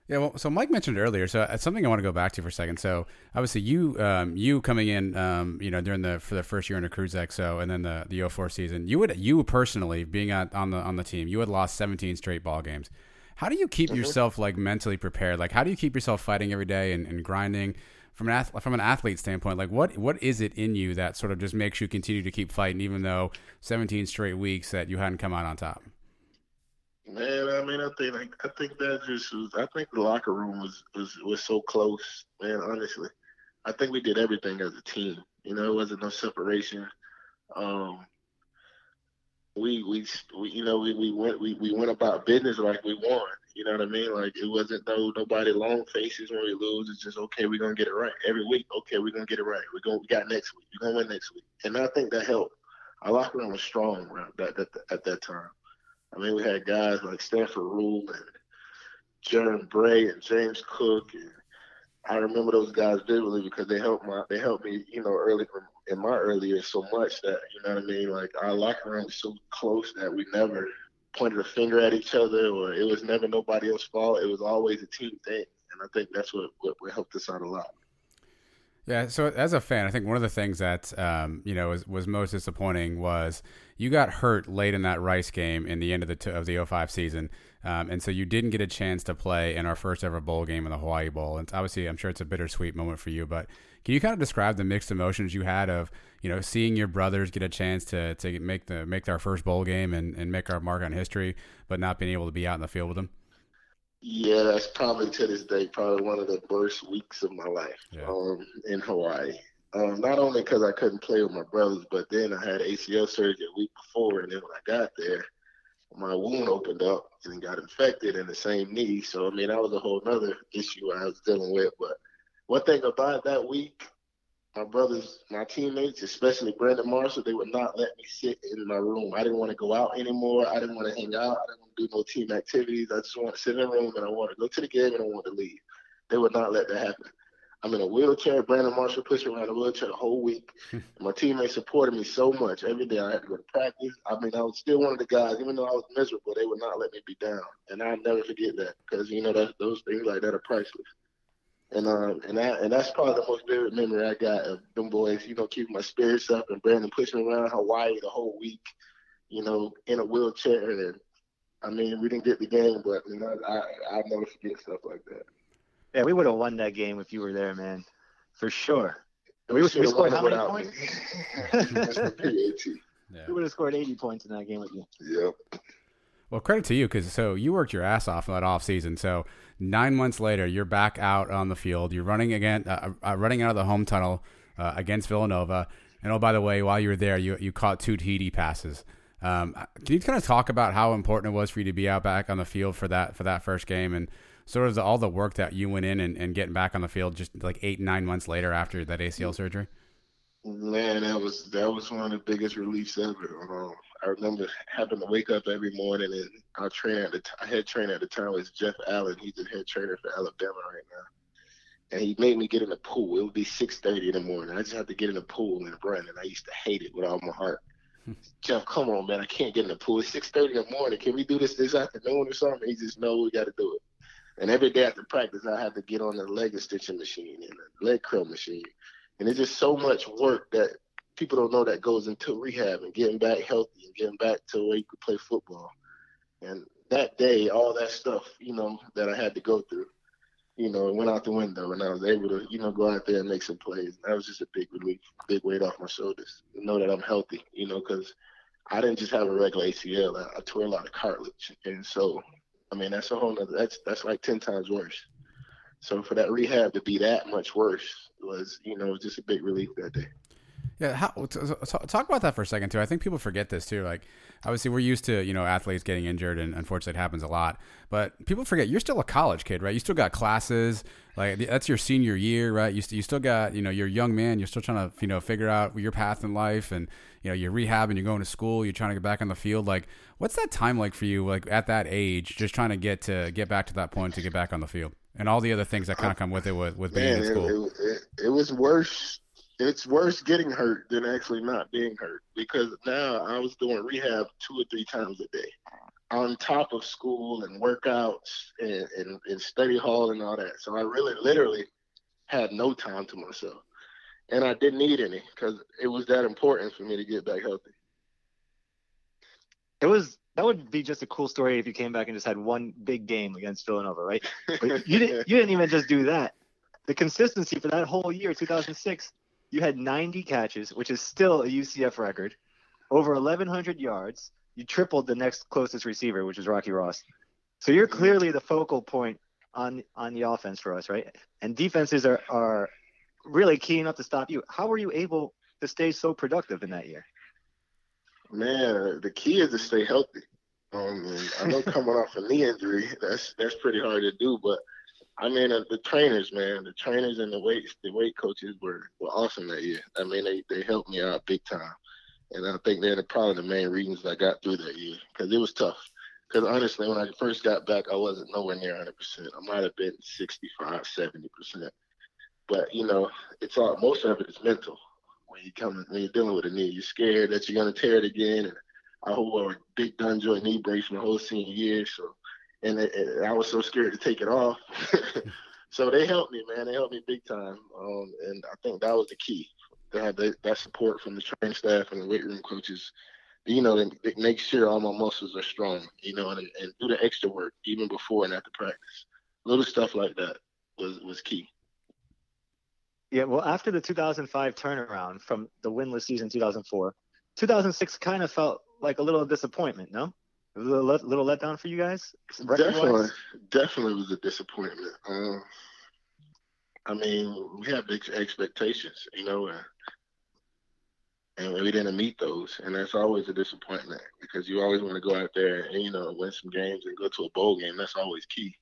Yeah, well, so Mike mentioned earlier, so it's something I want to go back to for a second. So obviously, you um, you coming in, um, you know, during the for the first year under Kruczek, and then the the 04 season, you would you personally being on on the on the team, you had lost 17 straight ball games. How do you keep yourself like mentally prepared? Like, how do you keep yourself fighting every day and, and grinding from an ath- from an athlete standpoint? Like, what what is it in you that sort of just makes you continue to keep fighting, even though 17 straight weeks that you hadn't come out on top? Man, I mean, I think I think that just was. I think the locker room was was was so close, man. Honestly, I think we did everything as a team. You know, it wasn't no separation. Um, we we, we you know we, we went we, we went about business like we won. You know what I mean? Like it wasn't no nobody long faces when we lose. It's just okay, we're gonna get it right every week. Okay, we're gonna get it right. We're gonna we got next week. We're gonna win next week. And I think that helped. Our locker room was strong that at that time. I mean, we had guys like Stanford Rule and Jaron Bray and James Cook, and I remember those guys vividly because they helped my they helped me, you know, early in my early years so much that you know what I mean. Like our locker room was so close that we never pointed a finger at each other, or it was never nobody else's fault. It was always a team thing, and I think that's what what, what helped us out a lot. Yeah, so as a fan, I think one of the things that um, you know was, was most disappointing was you got hurt late in that Rice game in the end of the t- of the 05 season, um, and so you didn't get a chance to play in our first ever bowl game in the Hawaii Bowl. And obviously, I'm sure it's a bittersweet moment for you. But can you kind of describe the mixed emotions you had of you know seeing your brothers get a chance to to make the make their first bowl game and, and make our mark on history, but not being able to be out in the field with them? Yeah, that's probably to this day probably one of the worst weeks of my life um, in Hawaii. Um, not only because I couldn't play with my brothers, but then I had ACL surgery a week before, and then when I got there, my wound opened up and got infected in the same knee. So I mean, that was a whole other issue I was dealing with. But one thing about that week, my brothers, my teammates, especially Brandon Marshall, they would not let me sit in my room. I didn't want to go out anymore. I didn't want to hang out. I didn't want to do no team activities. I just want to sit in the room and I want to go to the game and I want to leave. They would not let that happen. I'm in a wheelchair. Brandon Marshall pushed me around a wheelchair the whole week. my teammates supported me so much. Every day I had to go to practice. I mean, I was still one of the guys, even though I was miserable, they would not let me be down. And I'll never forget that because, you know, that, those things like that are priceless. And um and that and that's probably the most vivid memory I got of them boys, you know, keeping my spirits up and Brandon pushing me around Hawaii the whole week, you know, in a wheelchair and I mean we didn't get the game but you know, I I'll never forget stuff like that. Yeah, we would have won that game if you were there, man, for sure. We We, we should've scored how many points? That's the PAT. We would have scored 80 points in that game with you. Yep. Well, credit to you because so you worked your ass off in that off season. So nine months later, you're back out on the field. You're running again, uh, uh, running out of the home tunnel uh, against Villanova. And oh, by the way, while you were there, you you caught two TD passes. Um, can you kind of talk about how important it was for you to be out back on the field for that for that first game and sort of the, all the work that you went in and, and getting back on the field just like eight nine months later after that ACL surgery? Man, that was that was one of the biggest reliefs ever. Um, I remember having to wake up every morning and our trainer at the t- I had trainer at the time was Jeff Allen. He's the head trainer for Alabama right now. And he made me get in the pool. It would be 6:30 in the morning. I just had to get in the pool and run, and I used to hate it with all my heart. Jeff, come on, man! I can't get in the pool. It's 6:30 in the morning. Can we do this this afternoon or something? He just know we got to do it. And every day after practice, I had to get on the leg extension machine and the leg curl machine. And it's just so much work that people don't know that goes into rehab and getting back healthy and getting back to where you could play football. And that day, all that stuff, you know, that I had to go through, you know, it went out the window and I was able to, you know, go out there and make some plays. That was just a big relief, big weight off my shoulders. Know that I'm healthy, you know, because I didn't just have a regular ACL. I, I tore a lot of cartilage. And so, I mean, that's a whole nother, that's, that's like 10 times worse. So for that rehab to be that much worse was, you know, just a big relief that day. Yeah, how, talk about that for a second too. I think people forget this too. Like, obviously, we're used to you know athletes getting injured, and unfortunately, it happens a lot. But people forget you're still a college kid, right? You still got classes. Like that's your senior year, right? You, you still got you know you're a young man. You're still trying to you know figure out your path in life, and you know you're rehabbing, you're going to school, you're trying to get back on the field. Like, what's that time like for you? Like at that age, just trying to get to get back to that point to get back on the field, and all the other things that kind of oh, come with it with with being Man, in school. It, it, it was worse it's worse getting hurt than actually not being hurt because now I was doing rehab two or three times a day on top of school and workouts and, and, and study hall and all that. So I really literally had no time to myself. And I didn't need any because it was that important for me to get back healthy. It was that would be just a cool story if you came back and just had one big game against Villanova, right? But you didn't you didn't even just do that. The consistency for that whole year, 2006, you had 90 catches, which is still a UCF record, over 1,100 yards. You tripled the next closest receiver, which is Rocky Ross. So you're clearly the focal point on on the offense for us, right? And defenses are are really key enough to stop you. How were you able to stay so productive in that year? Man, the key is to stay healthy. Um, I know coming off a knee injury, that's that's pretty hard to do, but I mean, uh, the trainers, man, the trainers and the weight, the weight coaches were, were awesome that year. I mean, they, they helped me out big time. And I think they're the, probably the main reasons I got through that year because it was tough. Because honestly, when I first got back, I wasn't nowhere near 100%. I might have been 65, 70%. But, you know, it's all, most of it is mental. When you come, when you're dealing with a knee, you're scared that you're going to tear it again. And I wore a big gun joint knee brace my whole senior year. So and, it, it, I was so scared to take it off. so they helped me, man. They helped me big time, um, and I think that was the key. That, that support from the training staff and the weight room coaches, you know, and make sure all my muscles are strong, you know, and, and do the extra work even before and after practice. Little stuff like that was was key. Yeah, well, after the 2005 turnaround from the winless season 2004, 2006 kind of felt like a little disappointment, no? A little, let, little letdown for you guys? Definitely, definitely was a disappointment. Um, I mean, we have big expectations, you know, uh, and we didn't meet those, and that's always a disappointment because you always want to go out there and you know win some games and go to a bowl game. That's always key,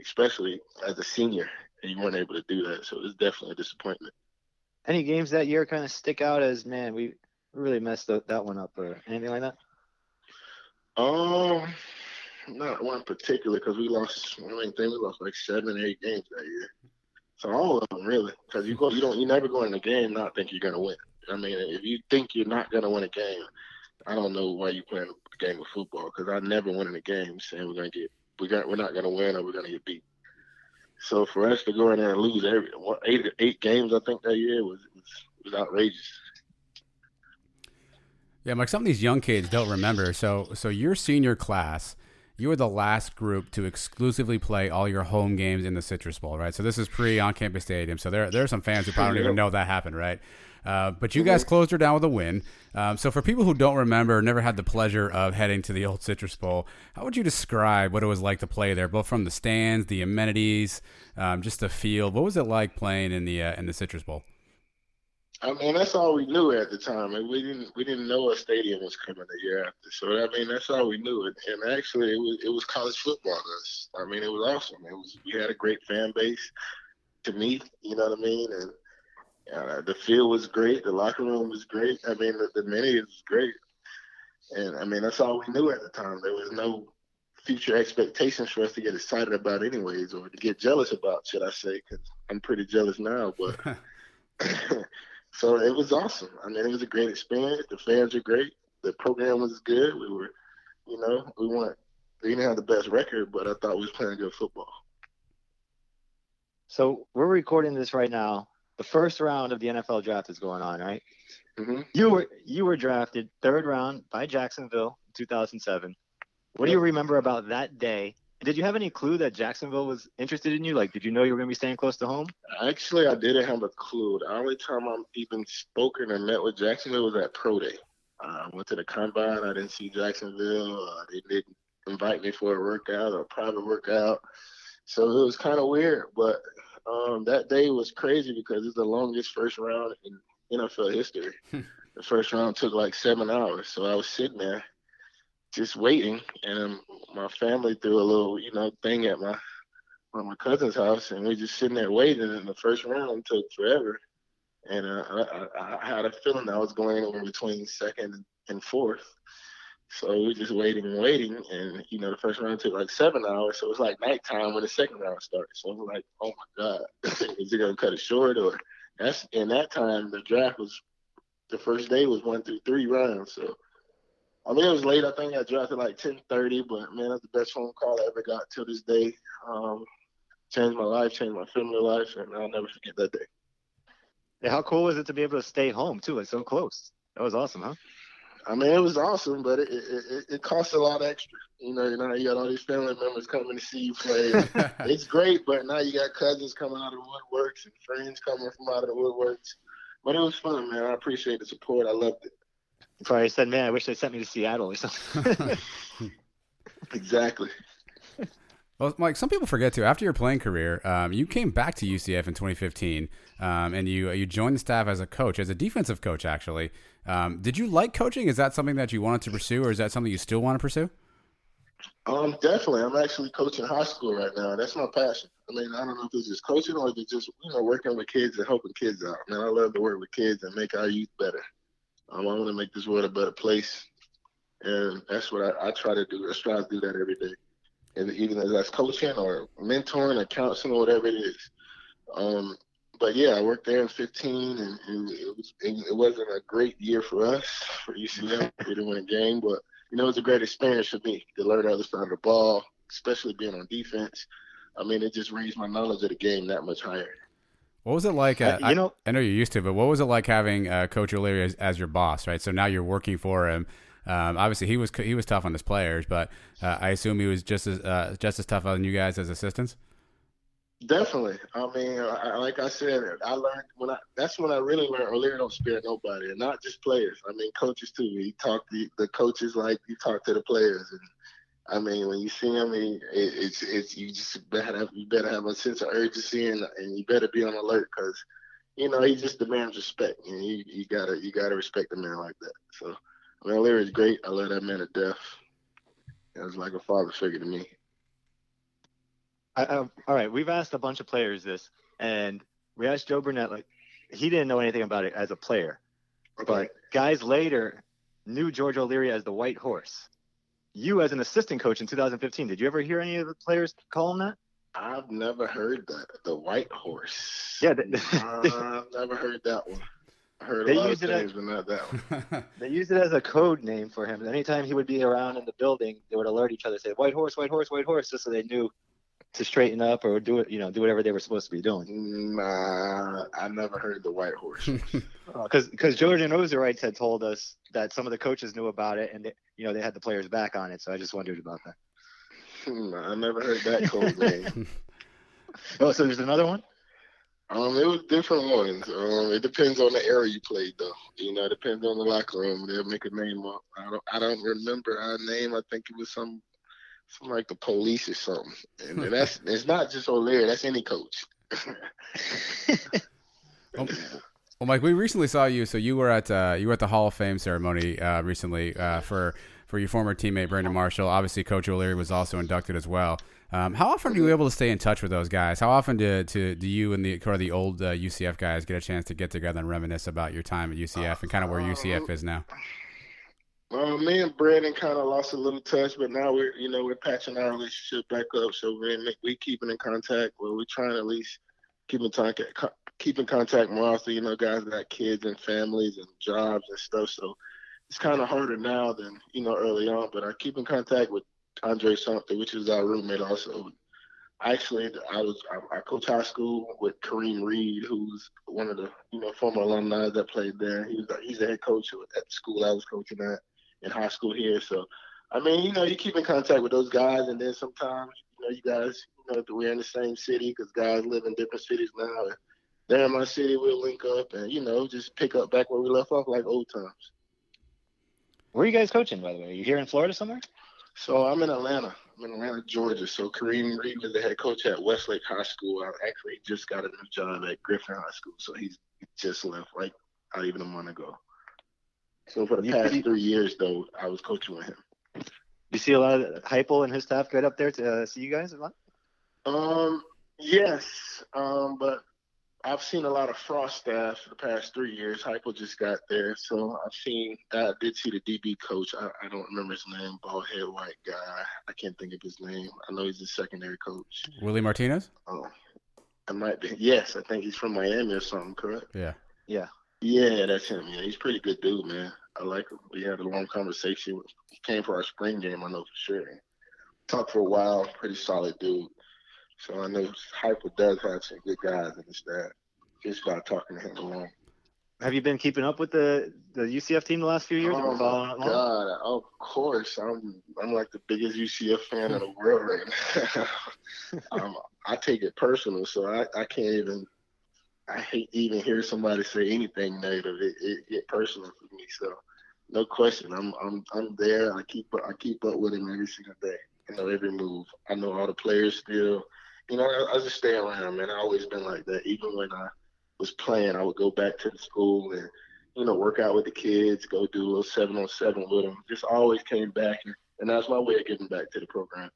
especially as a senior, and you weren't able to do that. So it's definitely a disappointment. Any games that year kind of stick out as man, we really messed that one up, or anything like that? Um, not one particular because we lost. I mean, think we lost like seven, eight games that year. So all of them really, because you go, you don't, you never go in a game not think you're gonna win. I mean, if you think you're not gonna win a game, I don't know why you playing a game of football. Because I never win in a game saying we're gonna get, we got, we're not gonna win or we're gonna get beat. So for us to go in there and lose every what, eight eight games, I think that year was was, was outrageous. Yeah, like some of these young kids don't remember. So, so your senior class, you were the last group to exclusively play all your home games in the Citrus Bowl, right? So this is pre on-campus stadium. So there, there are some fans who probably don't even know that happened, right? Uh, but you guys closed her down with a win. Um, so for people who don't remember, never had the pleasure of heading to the old Citrus Bowl, how would you describe what it was like to play there, both from the stands, the amenities, um, just the field? What was it like playing in the uh, in the Citrus Bowl? I mean, that's all we knew at the time, and we didn't we didn't know a stadium was coming a year after. So I mean, that's all we knew. And, and actually, it was it was college football to us. I mean, it was awesome. It was we had a great fan base. To me, you know what I mean, and uh, the field was great. The locker room was great. I mean, the, the amenities was great. And I mean, that's all we knew at the time. There was no future expectations for us to get excited about, anyways, or to get jealous about, should I say? Because I'm pretty jealous now. But so it was awesome. I mean, it was a great experience. The fans are great. The program was good. We were, you know, we weren't. We didn't have the best record, but I thought we was playing good football. So we're recording this right now. The first round of the NFL draft is going on, right? Mm-hmm. You were you were drafted third round by Jacksonville in 2007. What do you remember about that day? Did you have any clue that Jacksonville was interested in you? Like, did you know you were going to be staying close to home? Actually, I didn't have a clue. The only time I'm even spoken or met with Jacksonville was at pro day. Uh, I went to the combine. I didn't see Jacksonville. Uh, they didn't invite me for a workout or a private workout. So it was kind of weird. But um, that day was crazy because it's the longest first round in NFL history. the first round took like seven hours. So I was sitting there just waiting, and my family threw a little, you know, thing at my at my cousin's house, and we just sitting there waiting. And the first round took forever, and uh, I, I, had a feeling I was going over between second and fourth. So we just waiting and waiting, and you know, the first round took like seven hours, so it was like nighttime when the second round started. So I was like, "Oh my God, is it gonna cut it short?" Or that's in that time the draft was the first day was one through three rounds, so I mean, it was late. I think I drafted like 10:30, but man, that's the best phone call I ever got till this day. Um, changed my life, changed my family life, and I'll never forget that day. Yeah, how cool was it to be able to stay home too? It's so close. That was awesome, huh? I mean, it was awesome, but it it, it, it costs a lot extra. You know, you know, you got all these family members coming to see you play. it's great, but now you got cousins coming out of the woodworks and friends coming from out of the woodworks. But it was fun, man. I appreciate the support. I loved it. Probably said, "Man, I wish they sent me to Seattle or something." exactly. Well, Mike, some people forget too. After your playing career, um, you came back to UCF in 2015, um, and you you joined the staff as a coach, as a defensive coach. Actually, um, did you like coaching? Is that something that you wanted to pursue, or is that something you still want to pursue? Um, definitely. I'm actually coaching high school right now. That's my passion. I mean, I don't know if it's just coaching or if it's just you know working with kids and helping kids out. Man, I love to work with kids and make our youth better. Um, I want to make this world a better place, and that's what I, I try to do. I strive to do that every day, and even as that's coaching or mentoring or counseling or whatever it is. Um, but yeah, I worked there in 15, and, and it was it, wasn't a great year for us for UCF. we didn't win a game, but you know it was a great experience for me to learn the other side of the ball, especially being on defense. I mean, it just raised my knowledge of the game that much higher. What was it like? Uh, you know, I, I, know you're used to, it, but what was it like having uh, Coach O'Leary as, as, your boss, right? So now you're working for him. Um, obviously, he was he was tough on his players, but uh, I assume he was just as uh, just as tough on you guys as assistants. Definitely. I mean, I, like I said, I learned when I that's when I really learned O'Leary don't spare nobody, and not just players. I mean, coaches too. He talked the, the coaches like he talked to the players, and I mean, when you see him, it, it's it's you just better have, you better have a sense of urgency and and you better be on alert because you know he just demands respect and you you gotta you gotta respect a man like that. So I mean, Larry's great. I love that man to death. It was like a father figure to me. I, I, all right, we've asked a bunch of players this, and we asked Joe Burnett like he didn't know anything about it as a player, okay. but guys later knew George O'Leary as the White Horse you as an assistant coach in 2015. Did you ever hear any of the players call him that? I've never heard that. The white horse. Yeah, they, uh, I've never heard that one. I heard a lot of things, as, but not that one. they used it as a code name for him. Anytime he would be around in the building, they would alert each other, say "white horse, white horse, white horse," just so they knew to straighten up or do it, you know, do whatever they were supposed to be doing. Nah, I never heard the white horse. Because uh, because Jordan Ozerities had told us that some of the coaches knew about it, and they, you know they had the players back on it. So I just wondered about that. I never heard that code name. oh, so there's another one. Um, it was different ones. Um, it depends on the area you played, though. You know, it depends on the locker room. They'll make a name up. I don't, I don't remember our name. I think it was some some like the police or something. And that's it's not just O'Leary. That's any coach. well, well, Mike, we recently saw you. So you were at uh, you were at the Hall of Fame ceremony uh, recently uh, for for your former teammate Brandon Marshall. Obviously, Coach O'Leary was also inducted as well. Um, how often are you able to stay in touch with those guys? How often do, to, do you and the kind of the old UCF uh, guys get a chance to get together and reminisce about your time at UCF and kind of where UCF is now? Uh, me and Brandon kind of lost a little touch, but now we're you know we're patching our relationship back up. So we're in, we keeping in contact. Well, we're trying at least keep in contact, keep in contact more often. You know, guys got kids and families and jobs and stuff, so it's kind of harder now than you know early on. But I keep in contact with Andre Sumter, which is our roommate also. Actually, I was I, I coach high school with Kareem Reed, who's one of the you know former alumni that played there. He was he's the head coach at the school I was coaching at in high school here. So, I mean, you know, you keep in contact with those guys, and then sometimes, you know, you guys, you know, if we're in the same city because guys live in different cities now. And they're in my city, we'll link up and, you know, just pick up back where we left off like old times. Where are you guys coaching, by the way? Are you here in Florida somewhere? So I'm in Atlanta. I'm in Atlanta, Georgia. So Kareem Reed was the head coach at Westlake High School. I actually just got a new job at Griffin High School. So he's just left like not even a month ago. So for the you, past three years, though, I was coaching with him. You see a lot of Heupel and his staff get up there to uh, see you guys a lot. Um, yes, um, but I've seen a lot of Frost staff for the past three years. Heupel just got there, so I've seen. I did see the DB coach. I, I don't remember his name. Bald head white guy. I can't think of his name. I know he's the secondary coach. Willie Martinez. Oh, I might be. Yes, I think he's from Miami or something. Correct. Yeah. Yeah. Yeah, that's him. Yeah, he's a pretty good dude, man. I like him. We had a long conversation. He came for our spring game, I know for sure. Talked for a while. Pretty solid dude. So I know Heupel does have some good guys in his staff. Just by talking to him alone. Have you been keeping up with the the UCF team the last few years? Oh my God! Of course, I'm I'm like the biggest UCF fan in the world right now. um, I take it personal, so I, I can't even I hate to even hear somebody say anything negative. It, it get personal for me. So no question, I'm I'm I'm there. I keep I keep up with him every single day. You know every move. I know all the players still. You know I, I just stay around, man. I always been like that. Even when I was playing, I would go back to the school and you know work out with the kids, go do a little seven on seven with them. Just always came back, and, and that's my way of giving back to the program.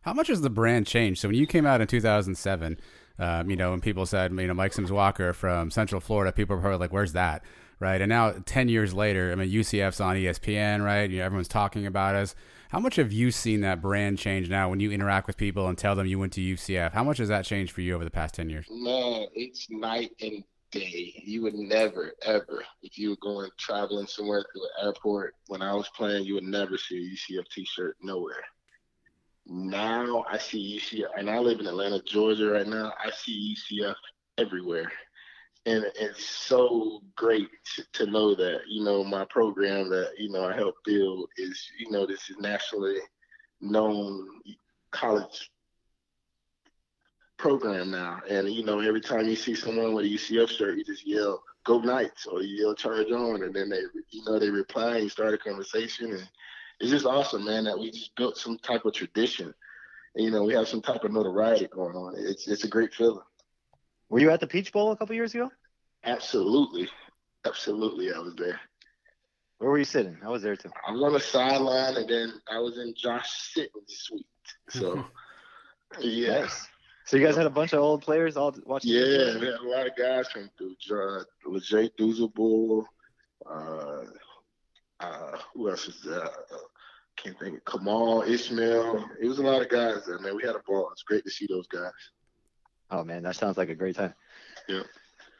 How much has the brand changed? So when you came out in 2007 um, you know, when people said, you know, Mike Sims Walker from Central Florida, people were probably like, "Where's that?" Right? And now, ten years later, I mean, UCF's on ESPN, right? You know, everyone's talking about us. How much have you seen that brand change now when you interact with people and tell them you went to UCF? How much has that changed for you over the past ten years? Man, it's night and day. You would never, ever, if you were going traveling somewhere to an airport when I was playing, you would never see a UCF T-shirt nowhere now I see UCF, and I live in Atlanta, Georgia right now. I see UCF everywhere. And it's so great to, know that, you know, my program that, you know, I helped build is, you know, this is nationally known college program now. And, you know, every time you see someone with a UCF shirt, you just yell, go Knights, or you yell, charge on. And then they, you know, they reply and you start a conversation. And, it's just awesome, man, that we just built some type of tradition. And, you know, we have some type of notoriety going on. It's it's a great feeling. Were you at the Peach Bowl a couple years ago? Absolutely, absolutely, I was there. Where were you sitting? I was there too. I was on the sideline, and then I was in Josh Sitton's suite. So, yeah. Nice. So you guys had a bunch of old players all watching. Yeah, we had a lot of guys come through. Uh, Leger Douzable, uh, uh, who else is? Uh, can't think. Of Kamal, Ishmael. It was a lot of guys there, man. We had a ball. It's great to see those guys. Oh man, that sounds like a great time. Yeah.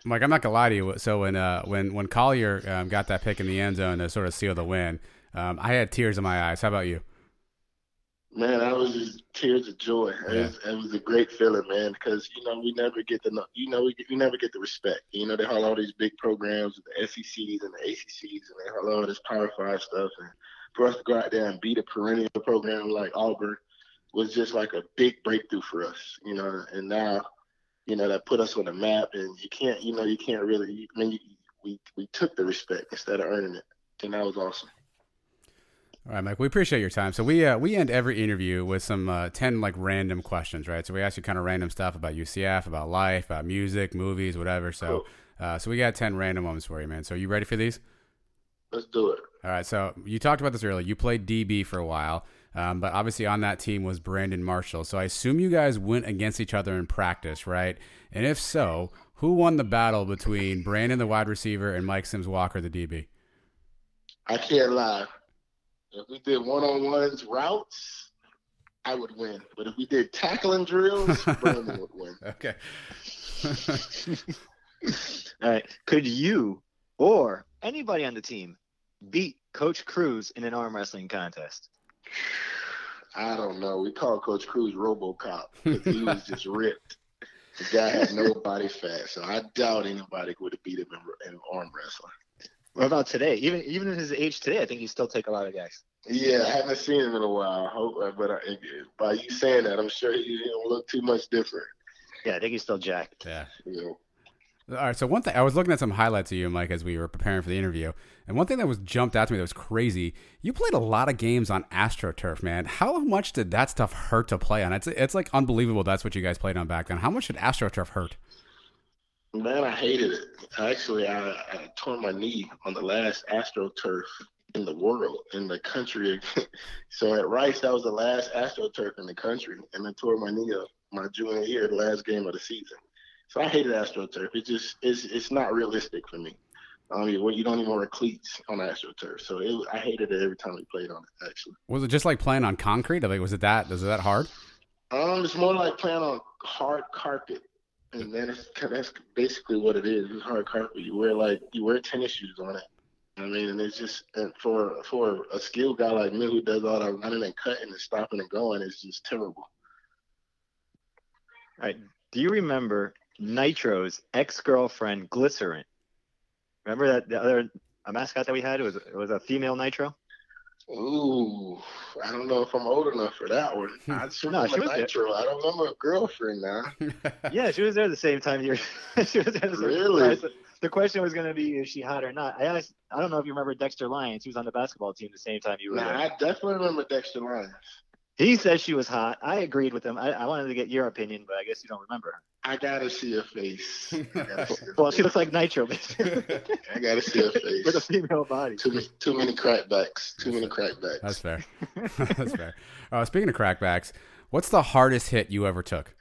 Mike, I'm not gonna lie to you. So when uh, when when Collier um, got that pick in the end zone to sort of seal the win, um, I had tears in my eyes. How about you? Man, I was just tears of joy. It, was, it was a great feeling, man, because you know we never get the you know we, get, we never get the respect. You know they haul all these big programs, with the SECs and the ACCs, and they haul all this Power Five stuff, and for us to go out there and beat a perennial program like Auburn was just like a big breakthrough for us. You know, and now you know that put us on the map, and you can't you know you can't really. I mean, you, we we took the respect instead of earning it, and that was awesome. All right, Mike. We appreciate your time. So we uh, we end every interview with some uh, ten like random questions, right? So we ask you kind of random stuff about UCF, about life, about music, movies, whatever. So uh, so we got ten random ones for you, man. So are you ready for these? Let's do it. All right. So you talked about this earlier. You played DB for a while, um, but obviously on that team was Brandon Marshall. So I assume you guys went against each other in practice, right? And if so, who won the battle between Brandon, the wide receiver, and Mike Sims Walker, the DB? I can't lie. If we did one-on-ones routes, I would win. But if we did tackling drills, Brandon would win. Okay. All right. Could you or anybody on the team beat Coach Cruz in an arm wrestling contest? I don't know. We call Coach Cruz RoboCop because he was just ripped. The guy had no body fat, so I doubt anybody would have beat him in, in arm wrestling. What about today? Even even in his age today, I think he still take a lot of guys. Yeah, I haven't seen him in a while. I hope, uh, but I, by you saying that, I'm sure he, he don't look too much different. Yeah, I think he's still jacked. Yeah. Yeah. All right. So one thing I was looking at some highlights of you, Mike, as we were preparing for the interview, and one thing that was jumped out to me that was crazy. You played a lot of games on AstroTurf, man. How much did that stuff hurt to play on? It's it's like unbelievable. That's what you guys played on back then. How much did AstroTurf hurt? Man, I hated it. Actually, I, I tore my knee on the last AstroTurf in the world, in the country. so at Rice, that was the last AstroTurf in the country, and I tore my knee up my junior year, the last game of the season. So I hated AstroTurf. It just it's it's not realistic for me. Um, you, you don't even wear cleats on AstroTurf, so it, I hated it every time we played on it. Actually, Was it just like playing on concrete? Like, was it that? Was it that hard? um, it's more like playing on hard carpet, and then it's that's basically what it is. It's hard carpet. You wear like you wear tennis shoes on it. I mean, and it's just and for for a skilled guy like me who does all that running and cutting and stopping and going, it's just terrible. All right. Do you remember Nitro's ex-girlfriend Glycerin? Remember that the other a mascot that we had? It was it was a female Nitro. Ooh, I don't know if I'm old enough for that one. I just No, she was there. Nitro. I don't remember a girlfriend now. yeah, she was there the same time you were. she was there the same Really? time. The question was going to be, is she hot or not? I asked. I don't know if you remember Dexter Lyons. He was on the basketball team the same time you were Nah, there. I definitely remember Dexter Lyons. He said she was hot. I agreed with him. I, I wanted to get your opinion, but I guess you don't remember her. I gotta see her face. See her Well, she looks like Nitro, I gotta see her face. with a female body. Too, many- too many crackbacks. Too many crackbacks. That's fair. That's fair. Uh, speaking of crackbacks, what's the hardest hit you ever took?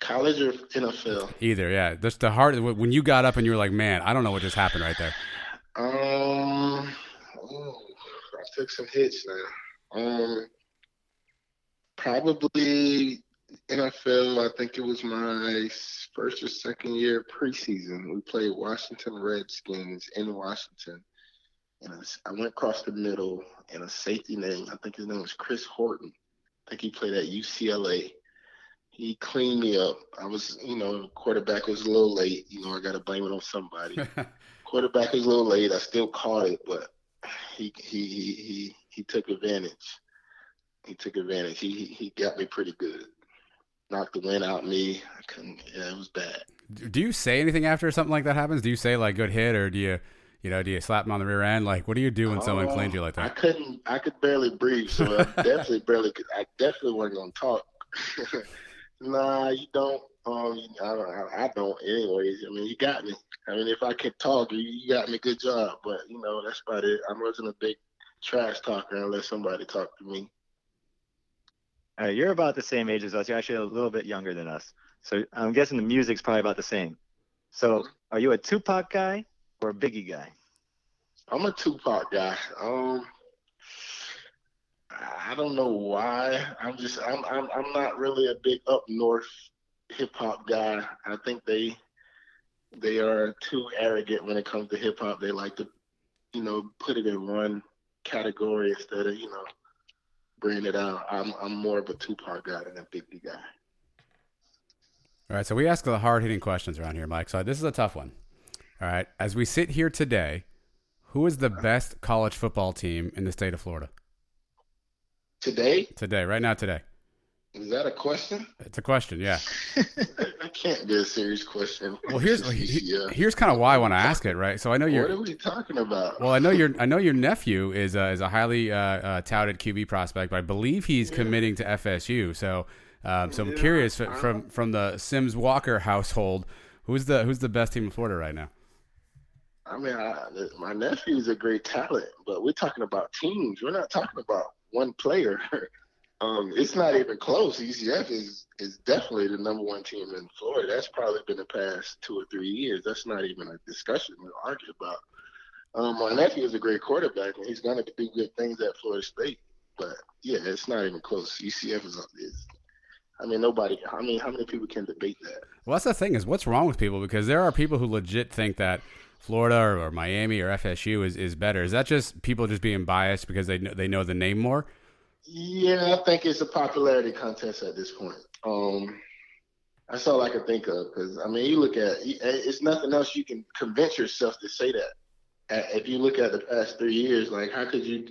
College or NFL? Either, yeah. That's the hard when you got up and you were like, "Man, I don't know what just happened right there." Um, ooh, I took some hits now. Um, probably NFL. I think it was my first or second year preseason. We played Washington Redskins in Washington, and I went across the middle, and a safety name. I think his name was Chris Horton. I think he played at UCLA. He cleaned me up. I was, you know, quarterback was a little late. You know, I got to blame it on somebody. quarterback was a little late. I still caught it, but he he he he, he took advantage. He took advantage. He, he got me pretty good. Knocked the wind out me. I couldn't. Yeah, it was bad. Do you say anything after something like that happens? Do you say like "good hit" or do you, you know, do you slap him on the rear end? Like, what do you do when someone Oh, cleans you like that? I couldn't. I could barely breathe, so I definitely barely. Could, I definitely wasn't gonna talk. nah, you don't. Um, I don't. I, I don't. Anyways, I mean, you got me. I mean, if I could talk, you, you got me. Good job. But you know, that's about it. I wasn't a big trash talker unless somebody talked to me. All right, you're about the same age as us. You're actually a little bit younger than us. So I'm guessing the music's probably about the same. So are you a Tupac guy or a Biggie guy? I'm a Tupac guy. Um, I don't know why. I'm just. I'm. I'm. I'm not really a big up north hip hop guy. I think they they are too arrogant when it comes to hip hop. They like to, you know, put it in one category instead of you know bringing it out. I'm. I'm more of a Tupac guy than a Biggie guy. All right, so we ask the hard hitting questions around here, Mike. So this is a tough one. All right, as we sit here today, who is the best college football team in the state of Florida Today, today? Right now, today. Is that a question? It's a question, yeah. I can't be a serious question. Well, here's yeah. here's kind of why I want to ask it, right? So I know you're. What are we talking about? Well, I know your I know your nephew is a, is a highly uh, uh, touted QB prospect, but I believe he's committing to FSU. So, um, so I'm Yeah, curious I f- from from the Sims Walker household, who's the who's the best team in Florida right now? I mean, I, my nephew's a great talent, but we're talking about teams. We're not talking about one player. um, it's not even close. UCF is is definitely the number one team in Florida. That's probably been the past two or three years. That's not even a discussion to argue about. Um, my nephew is a great quarterback, and he's going to do good things at Florida State. But yeah, it's not even close. UCF is, is I mean, nobody. I mean, how many people can debate that? Well, that's the thing is, what's wrong with people? Because there are people who legit think that Florida or, or Miami or FSU is, is better. Is that just people just being biased because they know, they know the name more? Yeah, I think it's a popularity contest at this point. Um, that's all I can think of. Because I mean, you look at it's nothing else you can convince yourself to say that. If you look at the past three years, like how could you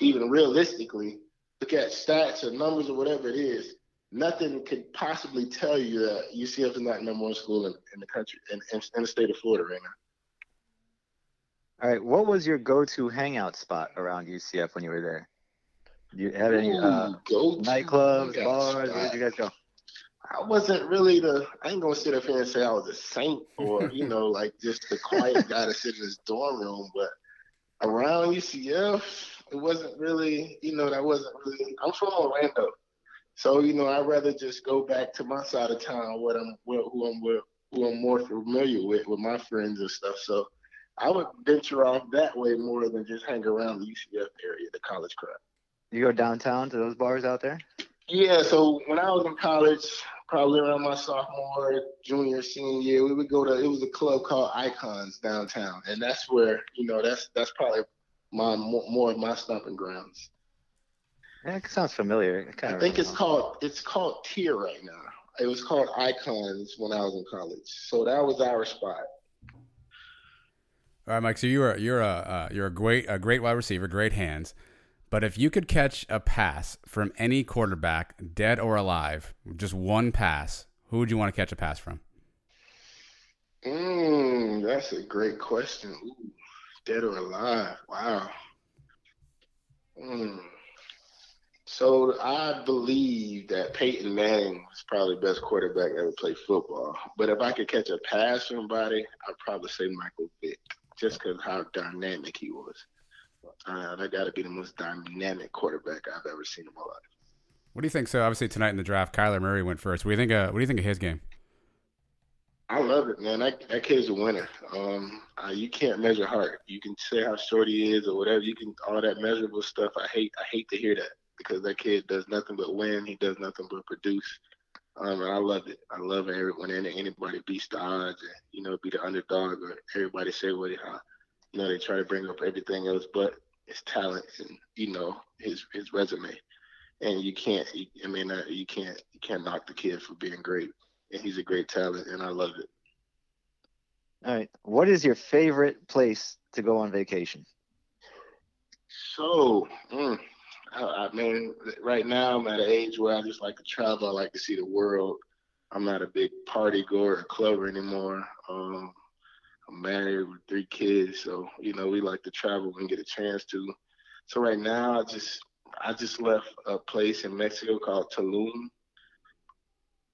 even realistically look at stats or numbers or whatever it is? Nothing could possibly tell you that UCF is not number one school in, in the country in, in, in the state of Florida right now. All right, what was your go-to hangout spot around UCF when you were there? Do you have any uh, nightclubs, bars? Where did you guys go? I wasn't really the. I ain't gonna sit up here and say I was a saint or you know like just the quiet guy to sit in his dorm room, but around UCF, it wasn't really. You know, that wasn't really. I'm from Orlando, so you know I'd rather just go back to my side of town, what I'm, who I'm, who I'm more familiar with, with my friends and stuff. So I would venture off that way more than just hang around the UCF area, the college crowd. You go downtown to those bars out there? Yeah, so when I was in college, probably around my sophomore, junior, senior year, we would go to it was a club called Icons downtown, and that's where you know that's that's probably my more of my stomping grounds. Yeah, it sounds familiar. I think it's called it's called Tier right now. It was called Icons when I was in college, so that was our spot. All right, Mike. So you're you're a uh, you're a great a great wide receiver, great hands. But if you could catch a pass from any quarterback, dead or alive, just one pass, who would you want to catch a pass from? Mm, that's a great question. Ooh, dead or alive? Wow. Mm. So I believe that Peyton Manning was probably the best quarterback ever played football. But if I could catch a pass from somebody, I'd probably say Michael Vick, just because how dynamic he was. Uh, that got to be the most dynamic quarterback I've ever seen in my life. What do you think? So obviously tonight in the draft, Kyler Murray went first. What do you think? Of, what do you think of his game? I love it, man. That, that kid's a winner. Um, uh, you can't measure heart. You can say how short he is or whatever. You can all that measurable stuff. I hate. I hate to hear that because that kid does nothing but win. He does nothing but produce. Um, and I love it. I love it and anybody beats the odds and you know be the underdog or everybody say what how you know, they try to bring up everything else but his talent and you know his his resume. And you can't, I mean, uh, you can't you can't knock the kid for being great. And he's a great talent, and I love it. All right, what is your favorite place to go on vacation? So, mm, I, I mean, right now I'm at an age where I just like to travel. I like to see the world. I'm not a big party goer or clubber anymore. Um, I'm married with three kids, so you know we like to travel and get a chance to. So right now, I just I just left a place in Mexico called Tulum,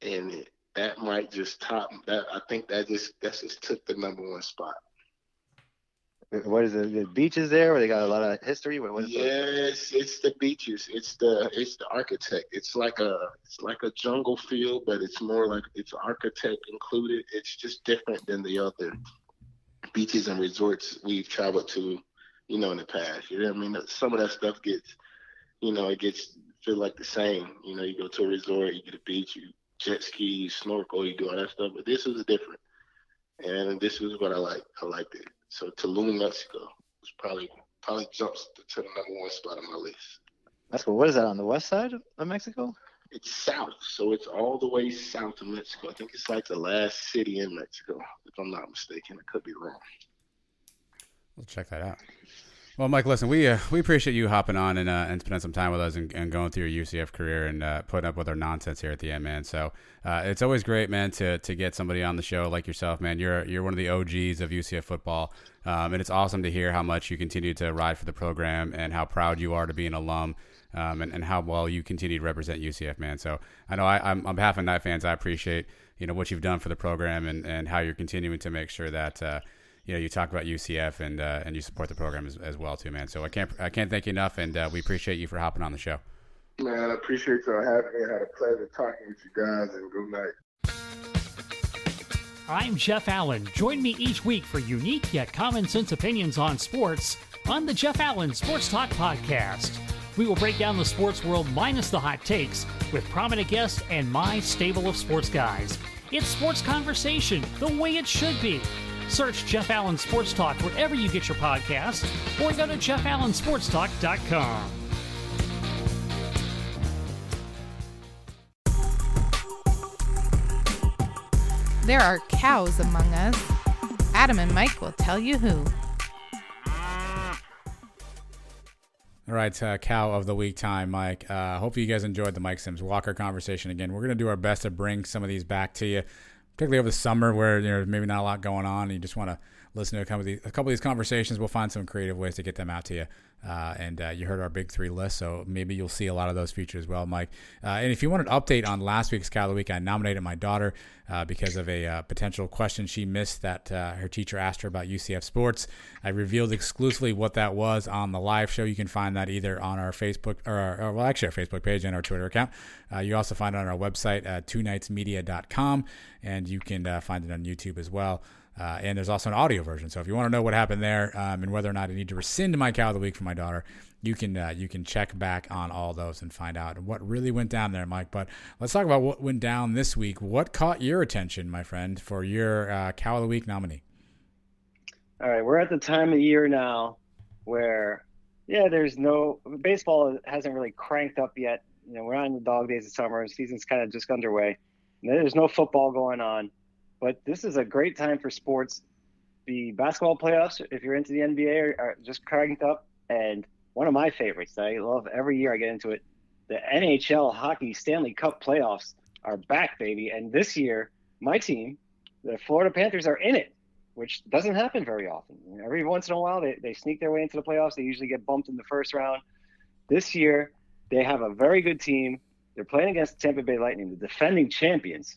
and it, that might just top that. I think that just that just took the number one spot. What is it? The beaches there, where they got a lot of history. What, what yes, it? it's the beaches. It's the it's the architect. It's like a it's like a jungle feel, but it's more like it's architect included. It's just different than the other beaches and resorts we've traveled to, you know, in the past. You know what I mean? Some of that stuff gets, you know, it gets feel like the same. You know, you go to a resort, you get a beach, you jet ski, you snorkel, you do all that stuff. But this was different, and this was what I like. I liked it. So Tulum, Mexico, was probably probably jumps to the number one spot on my list. That's cool. What is that on the west side of Mexico? It's south, so it's all the way south of Mexico. I think it's like the last city in Mexico, if I'm not mistaken. I could be wrong. We'll check that out. Well, Mike, listen, we uh, we appreciate you hopping on and uh, and spending some time with us and, and going through your UCF career and uh, putting up with our nonsense here at the end, man. So uh, it's always great, man, to to get somebody on the show like yourself, man. You're you're one of the OGs of UCF football, um, and it's awesome to hear how much you continue to ride for the program and how proud you are to be an alum um, and, and how well you continue to represent UCF, man. So I know I, am on behalf of Knight fans, I appreciate you know what you've done for the program and, and how you're continuing to make sure that uh, you know you talk about UCF and uh, and you support the program as, as, well too, man. So I can't I can't thank you enough, and uh, we appreciate you for hopping on the show. Man, I appreciate you having me. I had a pleasure talking with you guys, and good night. I'm Jeff Allen. Join me each week for unique yet common sense opinions on sports on the Jeff Allen Sports Talk Podcast. We will break down the sports world minus the hot takes with prominent guests and my stable of sports guys. It's sports conversation the way it should be. Search Jeff Allen Sports Talk wherever you get your podcasts or go to jeffallensportstalk.com. There are cows among us. Adam and Mike will tell you who. All right, uh, cow of the week time, Mike. Uh, hope you guys enjoyed the Mike Sims Walker conversation again. We're going to do our best to bring some of these back to you, particularly over the summer where you know maybe not a lot going on. And you just want to listen to a couple, of these, a couple of these conversations. We'll find some creative ways to get them out to you. Uh, and uh, you heard our big three list, so maybe you'll see a lot of those features as well, Mike. Uh, and if you want an update on last week's Cow of the Week, I nominated my daughter uh, because of a uh, potential question she missed that uh, her teacher asked her about UCF sports. I revealed exclusively what that was on the live show. You can find that either on our Facebook or, our, or well, actually our Facebook page and our Twitter account. you also find it on our website at twoknightsmedia.com, and you can find it on YouTube as well. Uh, and there's also an audio version. So if you want to know what happened there um, and whether or not I need to rescind my cow of the week for my daughter, you can uh, you can check back on all those and find out what really went down there, Mike. But let's talk about what went down this week. What caught your attention, my friend, for your uh, cow of the week nominee? All right, we're at the time of year now where, yeah, there's no baseball hasn't really cranked up yet. You know, we're on the dog days of summer. Season's kind of just underway. There's no football going on but this is a great time for sports. The basketball playoffs, if you're into the NBA, are, are just cranked up. And one of my favorites, I love every year I get into it. The NHL Hockey Stanley Cup playoffs are back, baby. And this year, my team, the Florida Panthers, are in it, which doesn't happen very often. Every once in a while, they, they sneak their way into the playoffs. They usually get bumped in the first round. This year, they have a very good team. They're playing against Tampa Bay Lightning, the defending champions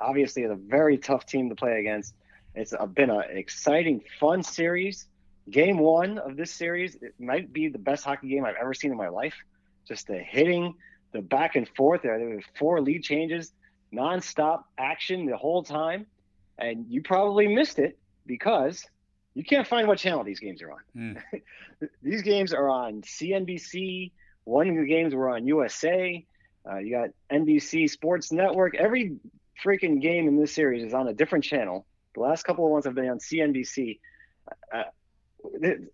obviously a very tough team to play against. It's been an exciting, fun series. Game one of this series it might be the best hockey game I've ever seen in my life. Just the hitting, the back and forth. There, there were four lead changes, nonstop action the whole time, and you probably missed it because you can't find what channel these games are on. Mm. these games are on CNBC. One of the games were on USA. Uh, you got NBC Sports Network. Every freaking game in this series is on a different channel. The last couple of ones have been on CNBC. Uh,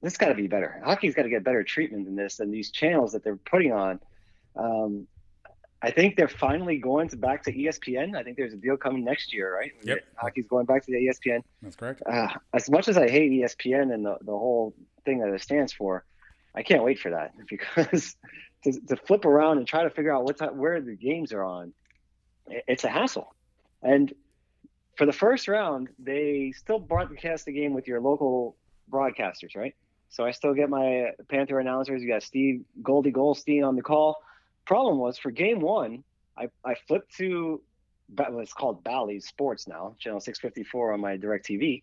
this got to be better. Hockey's got to get better treatment than this, than these channels that they're putting on. Um, I think they're finally going to back to ESPN. I think there's a deal coming next year, right? Yep. Hockey's going back to the ESPN. That's correct. Uh, as much as I hate ESPN and the, the whole thing that it stands for, I can't wait for that because to, to flip around and try to figure out what's where the games are on, it's a hassle. And for the first round, they still broadcast the game with your local broadcasters, right? So I still get my Panther announcers. You got Steve Goldie Goldstein on the call. Problem was for game one, I, I flipped to what's called Bally Sports now, channel 654 on my DirecTV,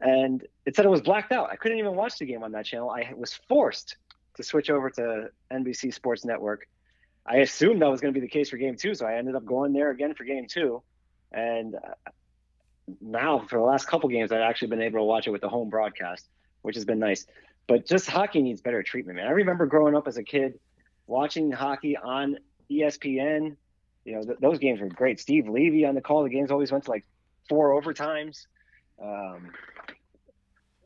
and it said it was blacked out. I couldn't even watch the game on that channel. I was forced to switch over to NBC Sports Network. I assumed that was going to be the case for game two, so I ended up going there again for game two. And uh, now, for the last couple games, I've actually been able to watch it with the home broadcast, which has been nice. But just hockey needs better treatment, man. I remember growing up as a kid watching hockey on ESPN. You know, th- those games were great. Steve Levy on the call. The games always went to like four overtimes. Um,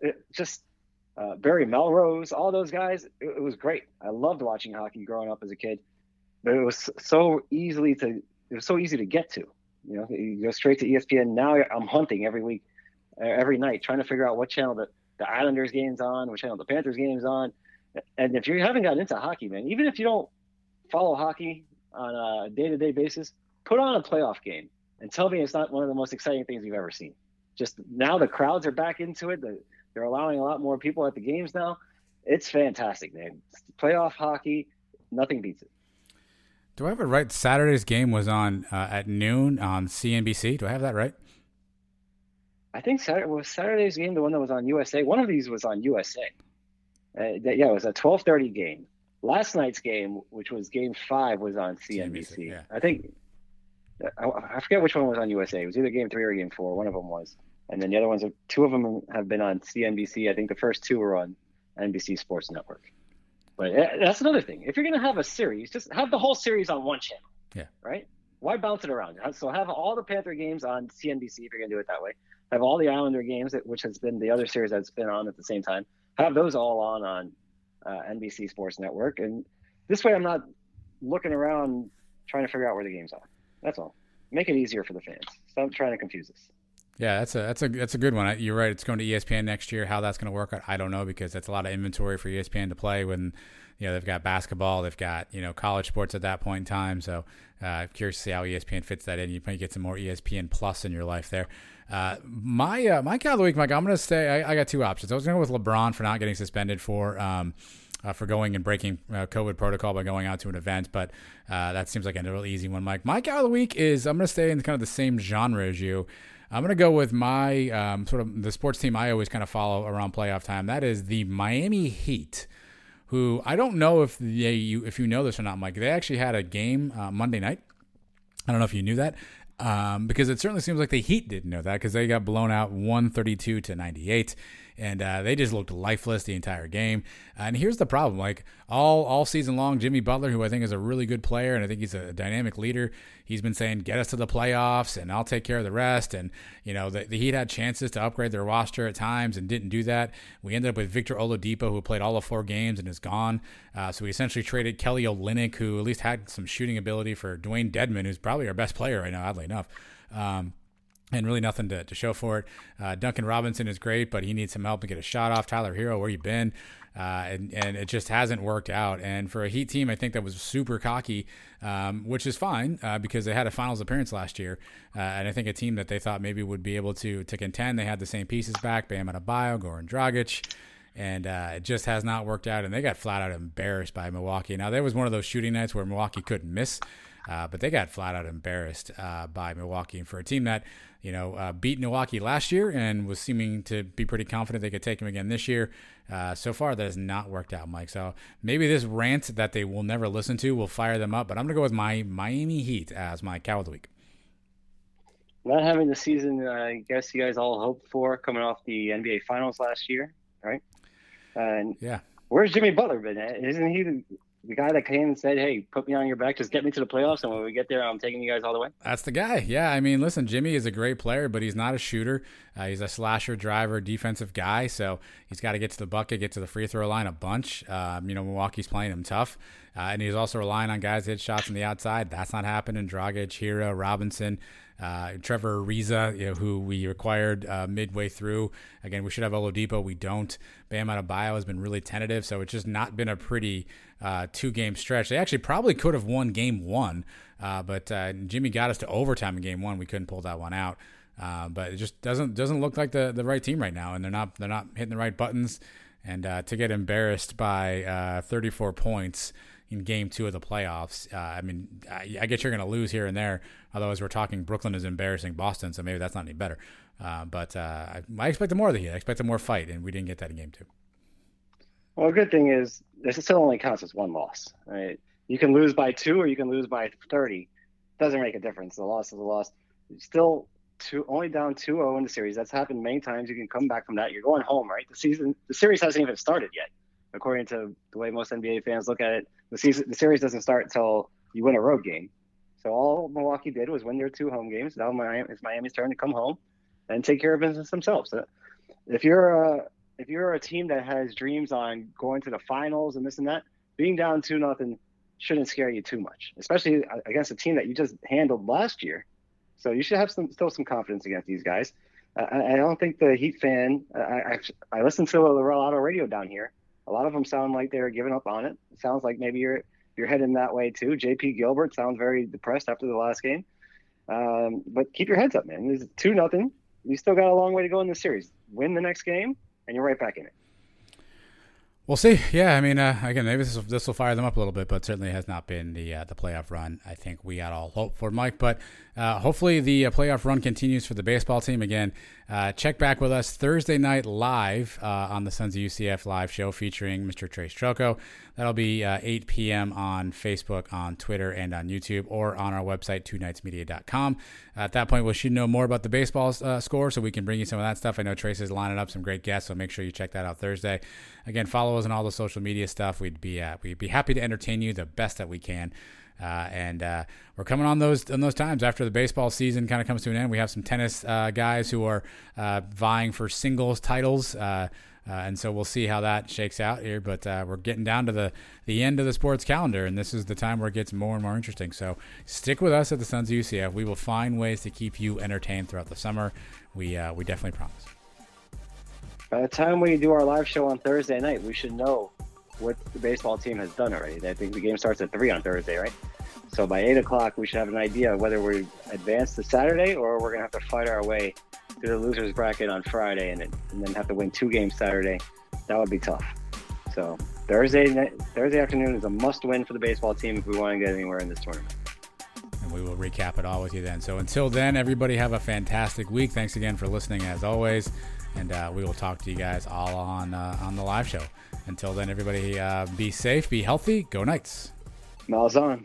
it just uh, Barry Melrose, all those guys. It, it was great. I loved watching hockey growing up as a kid, but it was so easily to it was so easy to get to. You know, you go straight to ESPN. Now I'm hunting every week, uh, every night, trying to figure out what channel the, the Islanders game's on, what channel the Panthers game's on. And if you haven't gotten into hockey, man, even if you don't follow hockey on a day-to-day basis, put on a playoff game and tell me it's not one of the most exciting things you've ever seen. Just now the crowds are back into it. They're allowing a lot more people at the games now. It's fantastic, man. Playoff hockey, nothing beats it. Do I have it right? Saturday's game was on uh, at noon on CNBC. Do I have that right? I think Saturday was Saturday's game the one that was on USA. One of these was on USA. Uh, yeah, it was a twelve thirty game. Last night's game, which was Game Five, was on CNBC. CNBC yeah. I think. I, I forget which one was on USA. It was either game three or game four. One of them was, and then the other ones, are, two of them have been on CNBC. I think the first two were on NBC Sports Network. But eh, that's another thing. If you're going to have a series, just have the whole series on one channel. Yeah. Right. Why bounce it around? So have all the Panther games on CNBC if you're going to do it that way. Have all the Islander games, which has been the other series that's been on at the same time. Have those all on on uh, NBC Sports Network, and this way I'm not looking around trying to figure out where the games are. That's all. Make it easier for the fans. Stop trying to confuse us. Yeah, that's a that's a that's a good one. You're right. It's going to ESPN next year. How that's going to work out, I don't know because that's a lot of inventory for ESPN to play when you know they've got basketball, they've got you know college sports at that point in time. So uh, I'm curious to see how ESPN fits that in. You might get some more ESPN Plus in your life there. Uh, my uh, my cow of the week, Mike. I'm going to stay. I, I, got two options. I was going to go with LeBron for not getting suspended for. Um, uh, for going and breaking uh, COVID protocol by going out to an event, but uh, that seems like a real easy one, Mike. My cow of the week is I'm going to stay in kind of the same genre as you. I'm going to go with my um, sort of the sports team I always kind of follow around playoff time. That is the Miami Heat, who I don't know if they, you if you know this or not, Mike. They actually had a game uh, Monday night. I don't know if you knew that. Um, because it certainly seems like the Heat didn't know that because they got blown out 132 to 98 and uh, they just looked lifeless the entire game. And here's the problem: like all all season long, Jimmy Butler, who I think is a really good player and I think he's a dynamic leader, he's been saying, "Get us to the playoffs, and I'll take care of the rest." And you know, the, the Heat had chances to upgrade their roster at times and didn't do that. We ended up with Victor Oladipo, who played all of four games and is gone. Uh, so we essentially traded Kelly Olynyk, who at least had some shooting ability, for Dwayne Dedmon, who's probably our best player right now, oddly enough. Um, and really nothing to, to show for it. Uh, Duncan Robinson is great, but he needs some help to get a shot off. Tyler Herro, where you been? Uh, and, and it just hasn't worked out. And for a Heat team, I think that was super cocky, um, which is fine uh, because they had a finals appearance last year. Uh, and I think a team that they thought maybe would be able to to contend. They had the same pieces back: Bam Adebayo, Goran Dragic. And uh, it just has not worked out, and they got flat out embarrassed by Milwaukee. Now there was one of those shooting nights where Milwaukee couldn't miss, uh, but they got flat out embarrassed uh, by Milwaukee. And for a team that you know, uh, beat Milwaukee last year and was seeming to be pretty confident they could take him again this year. Uh, so far, that has not worked out, Mike. So maybe this rant that they will never listen to will fire them up. But I'm going to go with my Miami Heat as my cow of the week. Not having the season, I guess you guys all hoped for coming off the NBA Finals last year, right? And yeah, where's Jimmy Butler been? Isn't he the guy that came and said, "Hey, put me on your back, just get me to the playoffs, and when we get there, I'm taking you guys all the way." That's the guy. Yeah, I mean, listen, Jimmy is a great player, but he's not a shooter. Uh, he's a slasher, driver, defensive guy, so he's got to get to the bucket, get to the free throw line a bunch. Um, you know, Milwaukee's playing him tough, uh, and he's also relying on guys to hit shots on the outside. That's not happening. Dragic, Herro, Robinson. Uh, Trevor Ariza, you know, who we acquired uh, midway through. Again, we should have Oladipo. We don't. Bam Adebayo has been really tentative, so it's just not been a pretty uh, two game stretch. They actually probably could have won game one, uh, but uh, Jimmy got us to overtime in game one. We couldn't pull that one out. Uh, but it just doesn't doesn't look like the, the right team right now, and they're not they're not hitting the right buttons. And to get embarrassed by 34 points in game two of the playoffs. Uh, I mean, I, I guess you're going to lose here and there. Otherwise, we're talking Brooklyn is embarrassing Boston, so maybe that's not any better. Uh, but uh, I, I expected more of the Heat. I expected more fight, and we didn't get that in game two. Well, a good thing is this still only counts as one loss. Right? You can lose by two, or you can lose by 30. Doesn't make a difference. The loss is a loss. Still two, only down 2-0 in the series. That's happened many times. You can come back from that. You're going home, right? The season, the series hasn't even started yet according to the way most NBA fans look at it, the season the series doesn't start until you win a road game. So all Milwaukee did was win their two home games. Now Miami, it's Miami's turn to come home and take care of business themselves. So if you're a if you're a team that has dreams on going to the finals and this and that, being down two nothing shouldn't scare you too much, especially uh, against a team that you just handled last year. So you should have some still some confidence against these guys. Uh, I, I don't think the Heat fan. I, I, I listened to a Auto Radio down here, a lot of them sound like they're giving up on it. It sounds like maybe you're you're heading that way too. J.P. Gilbert sounds very depressed after the last game. Um, but keep your heads up, man. It's two nothing. You still got a long way to go in the series. Win the next game, and you're right back in it. We'll see. Yeah, I mean, uh, again, maybe this will, this will fire them up a little bit, but certainly has not been the uh, the playoff run. I think we had all hope for Mike, but uh, hopefully the uh, playoff run continues for the baseball team. Again, uh, check back with us Thursday night live uh, on the Sons of UCF live show featuring Mr. Trace Trelko. That'll be 8 p.m. on Facebook, on Twitter, and on YouTube, or on our website, twoknightsmedia.com. at that point, we should know more about the baseball score, so we can bring you some of that stuff. I know Trace is lining up some great guests, so make sure you check that out Thursday. Again, follow us on all the social media stuff. We'd be at. we'd be happy to entertain you the best that we can. Uh, and uh, we're coming on those on those times after the baseball season kind of comes to an end. We have some tennis uh, guys who are uh, vying for singles titles. Uh, uh, and so we'll see how that shakes out here. But we're getting down to the, the end of the sports calendar, and this is the time where it gets more and more interesting. So stick with us at the Sons of UCF. We will find ways to keep you entertained throughout the summer. We we definitely promise. By the time we do our live show on Thursday night, we should know what the baseball team has done already. I think the game starts at three on Thursday, right? So by eight o'clock, we should have an idea whether we advance to Saturday or we're gonna have to fight our way through the losers bracket on Friday and, and then have to win two games Saturday. That would be tough. So Thursday Thursday afternoon is a must-win for the baseball team if we want to get anywhere in this tournament. And we will recap it all with you then. So until then, everybody have a fantastic week. Thanks again for listening, as always, and uh, we will talk to you guys all on uh, on the live show. Until then, everybody uh, be safe, be healthy, go Knights. Miles on.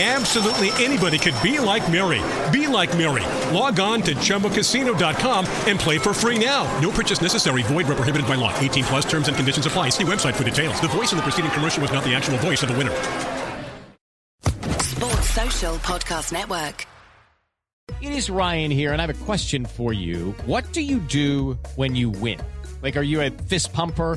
Absolutely anybody could be like Mary. Be like Mary. Log on to ChumbaCasino.com and play for free now. No purchase necessary. Void where prohibited by law. 18 plus terms and conditions apply. See website for details. The voice in the preceding commercial was not the actual voice of the winner. Sports Social Podcast Network. It is Ryan here, and I have a question for you. What do you do when you win? Like, are you a fist pumper?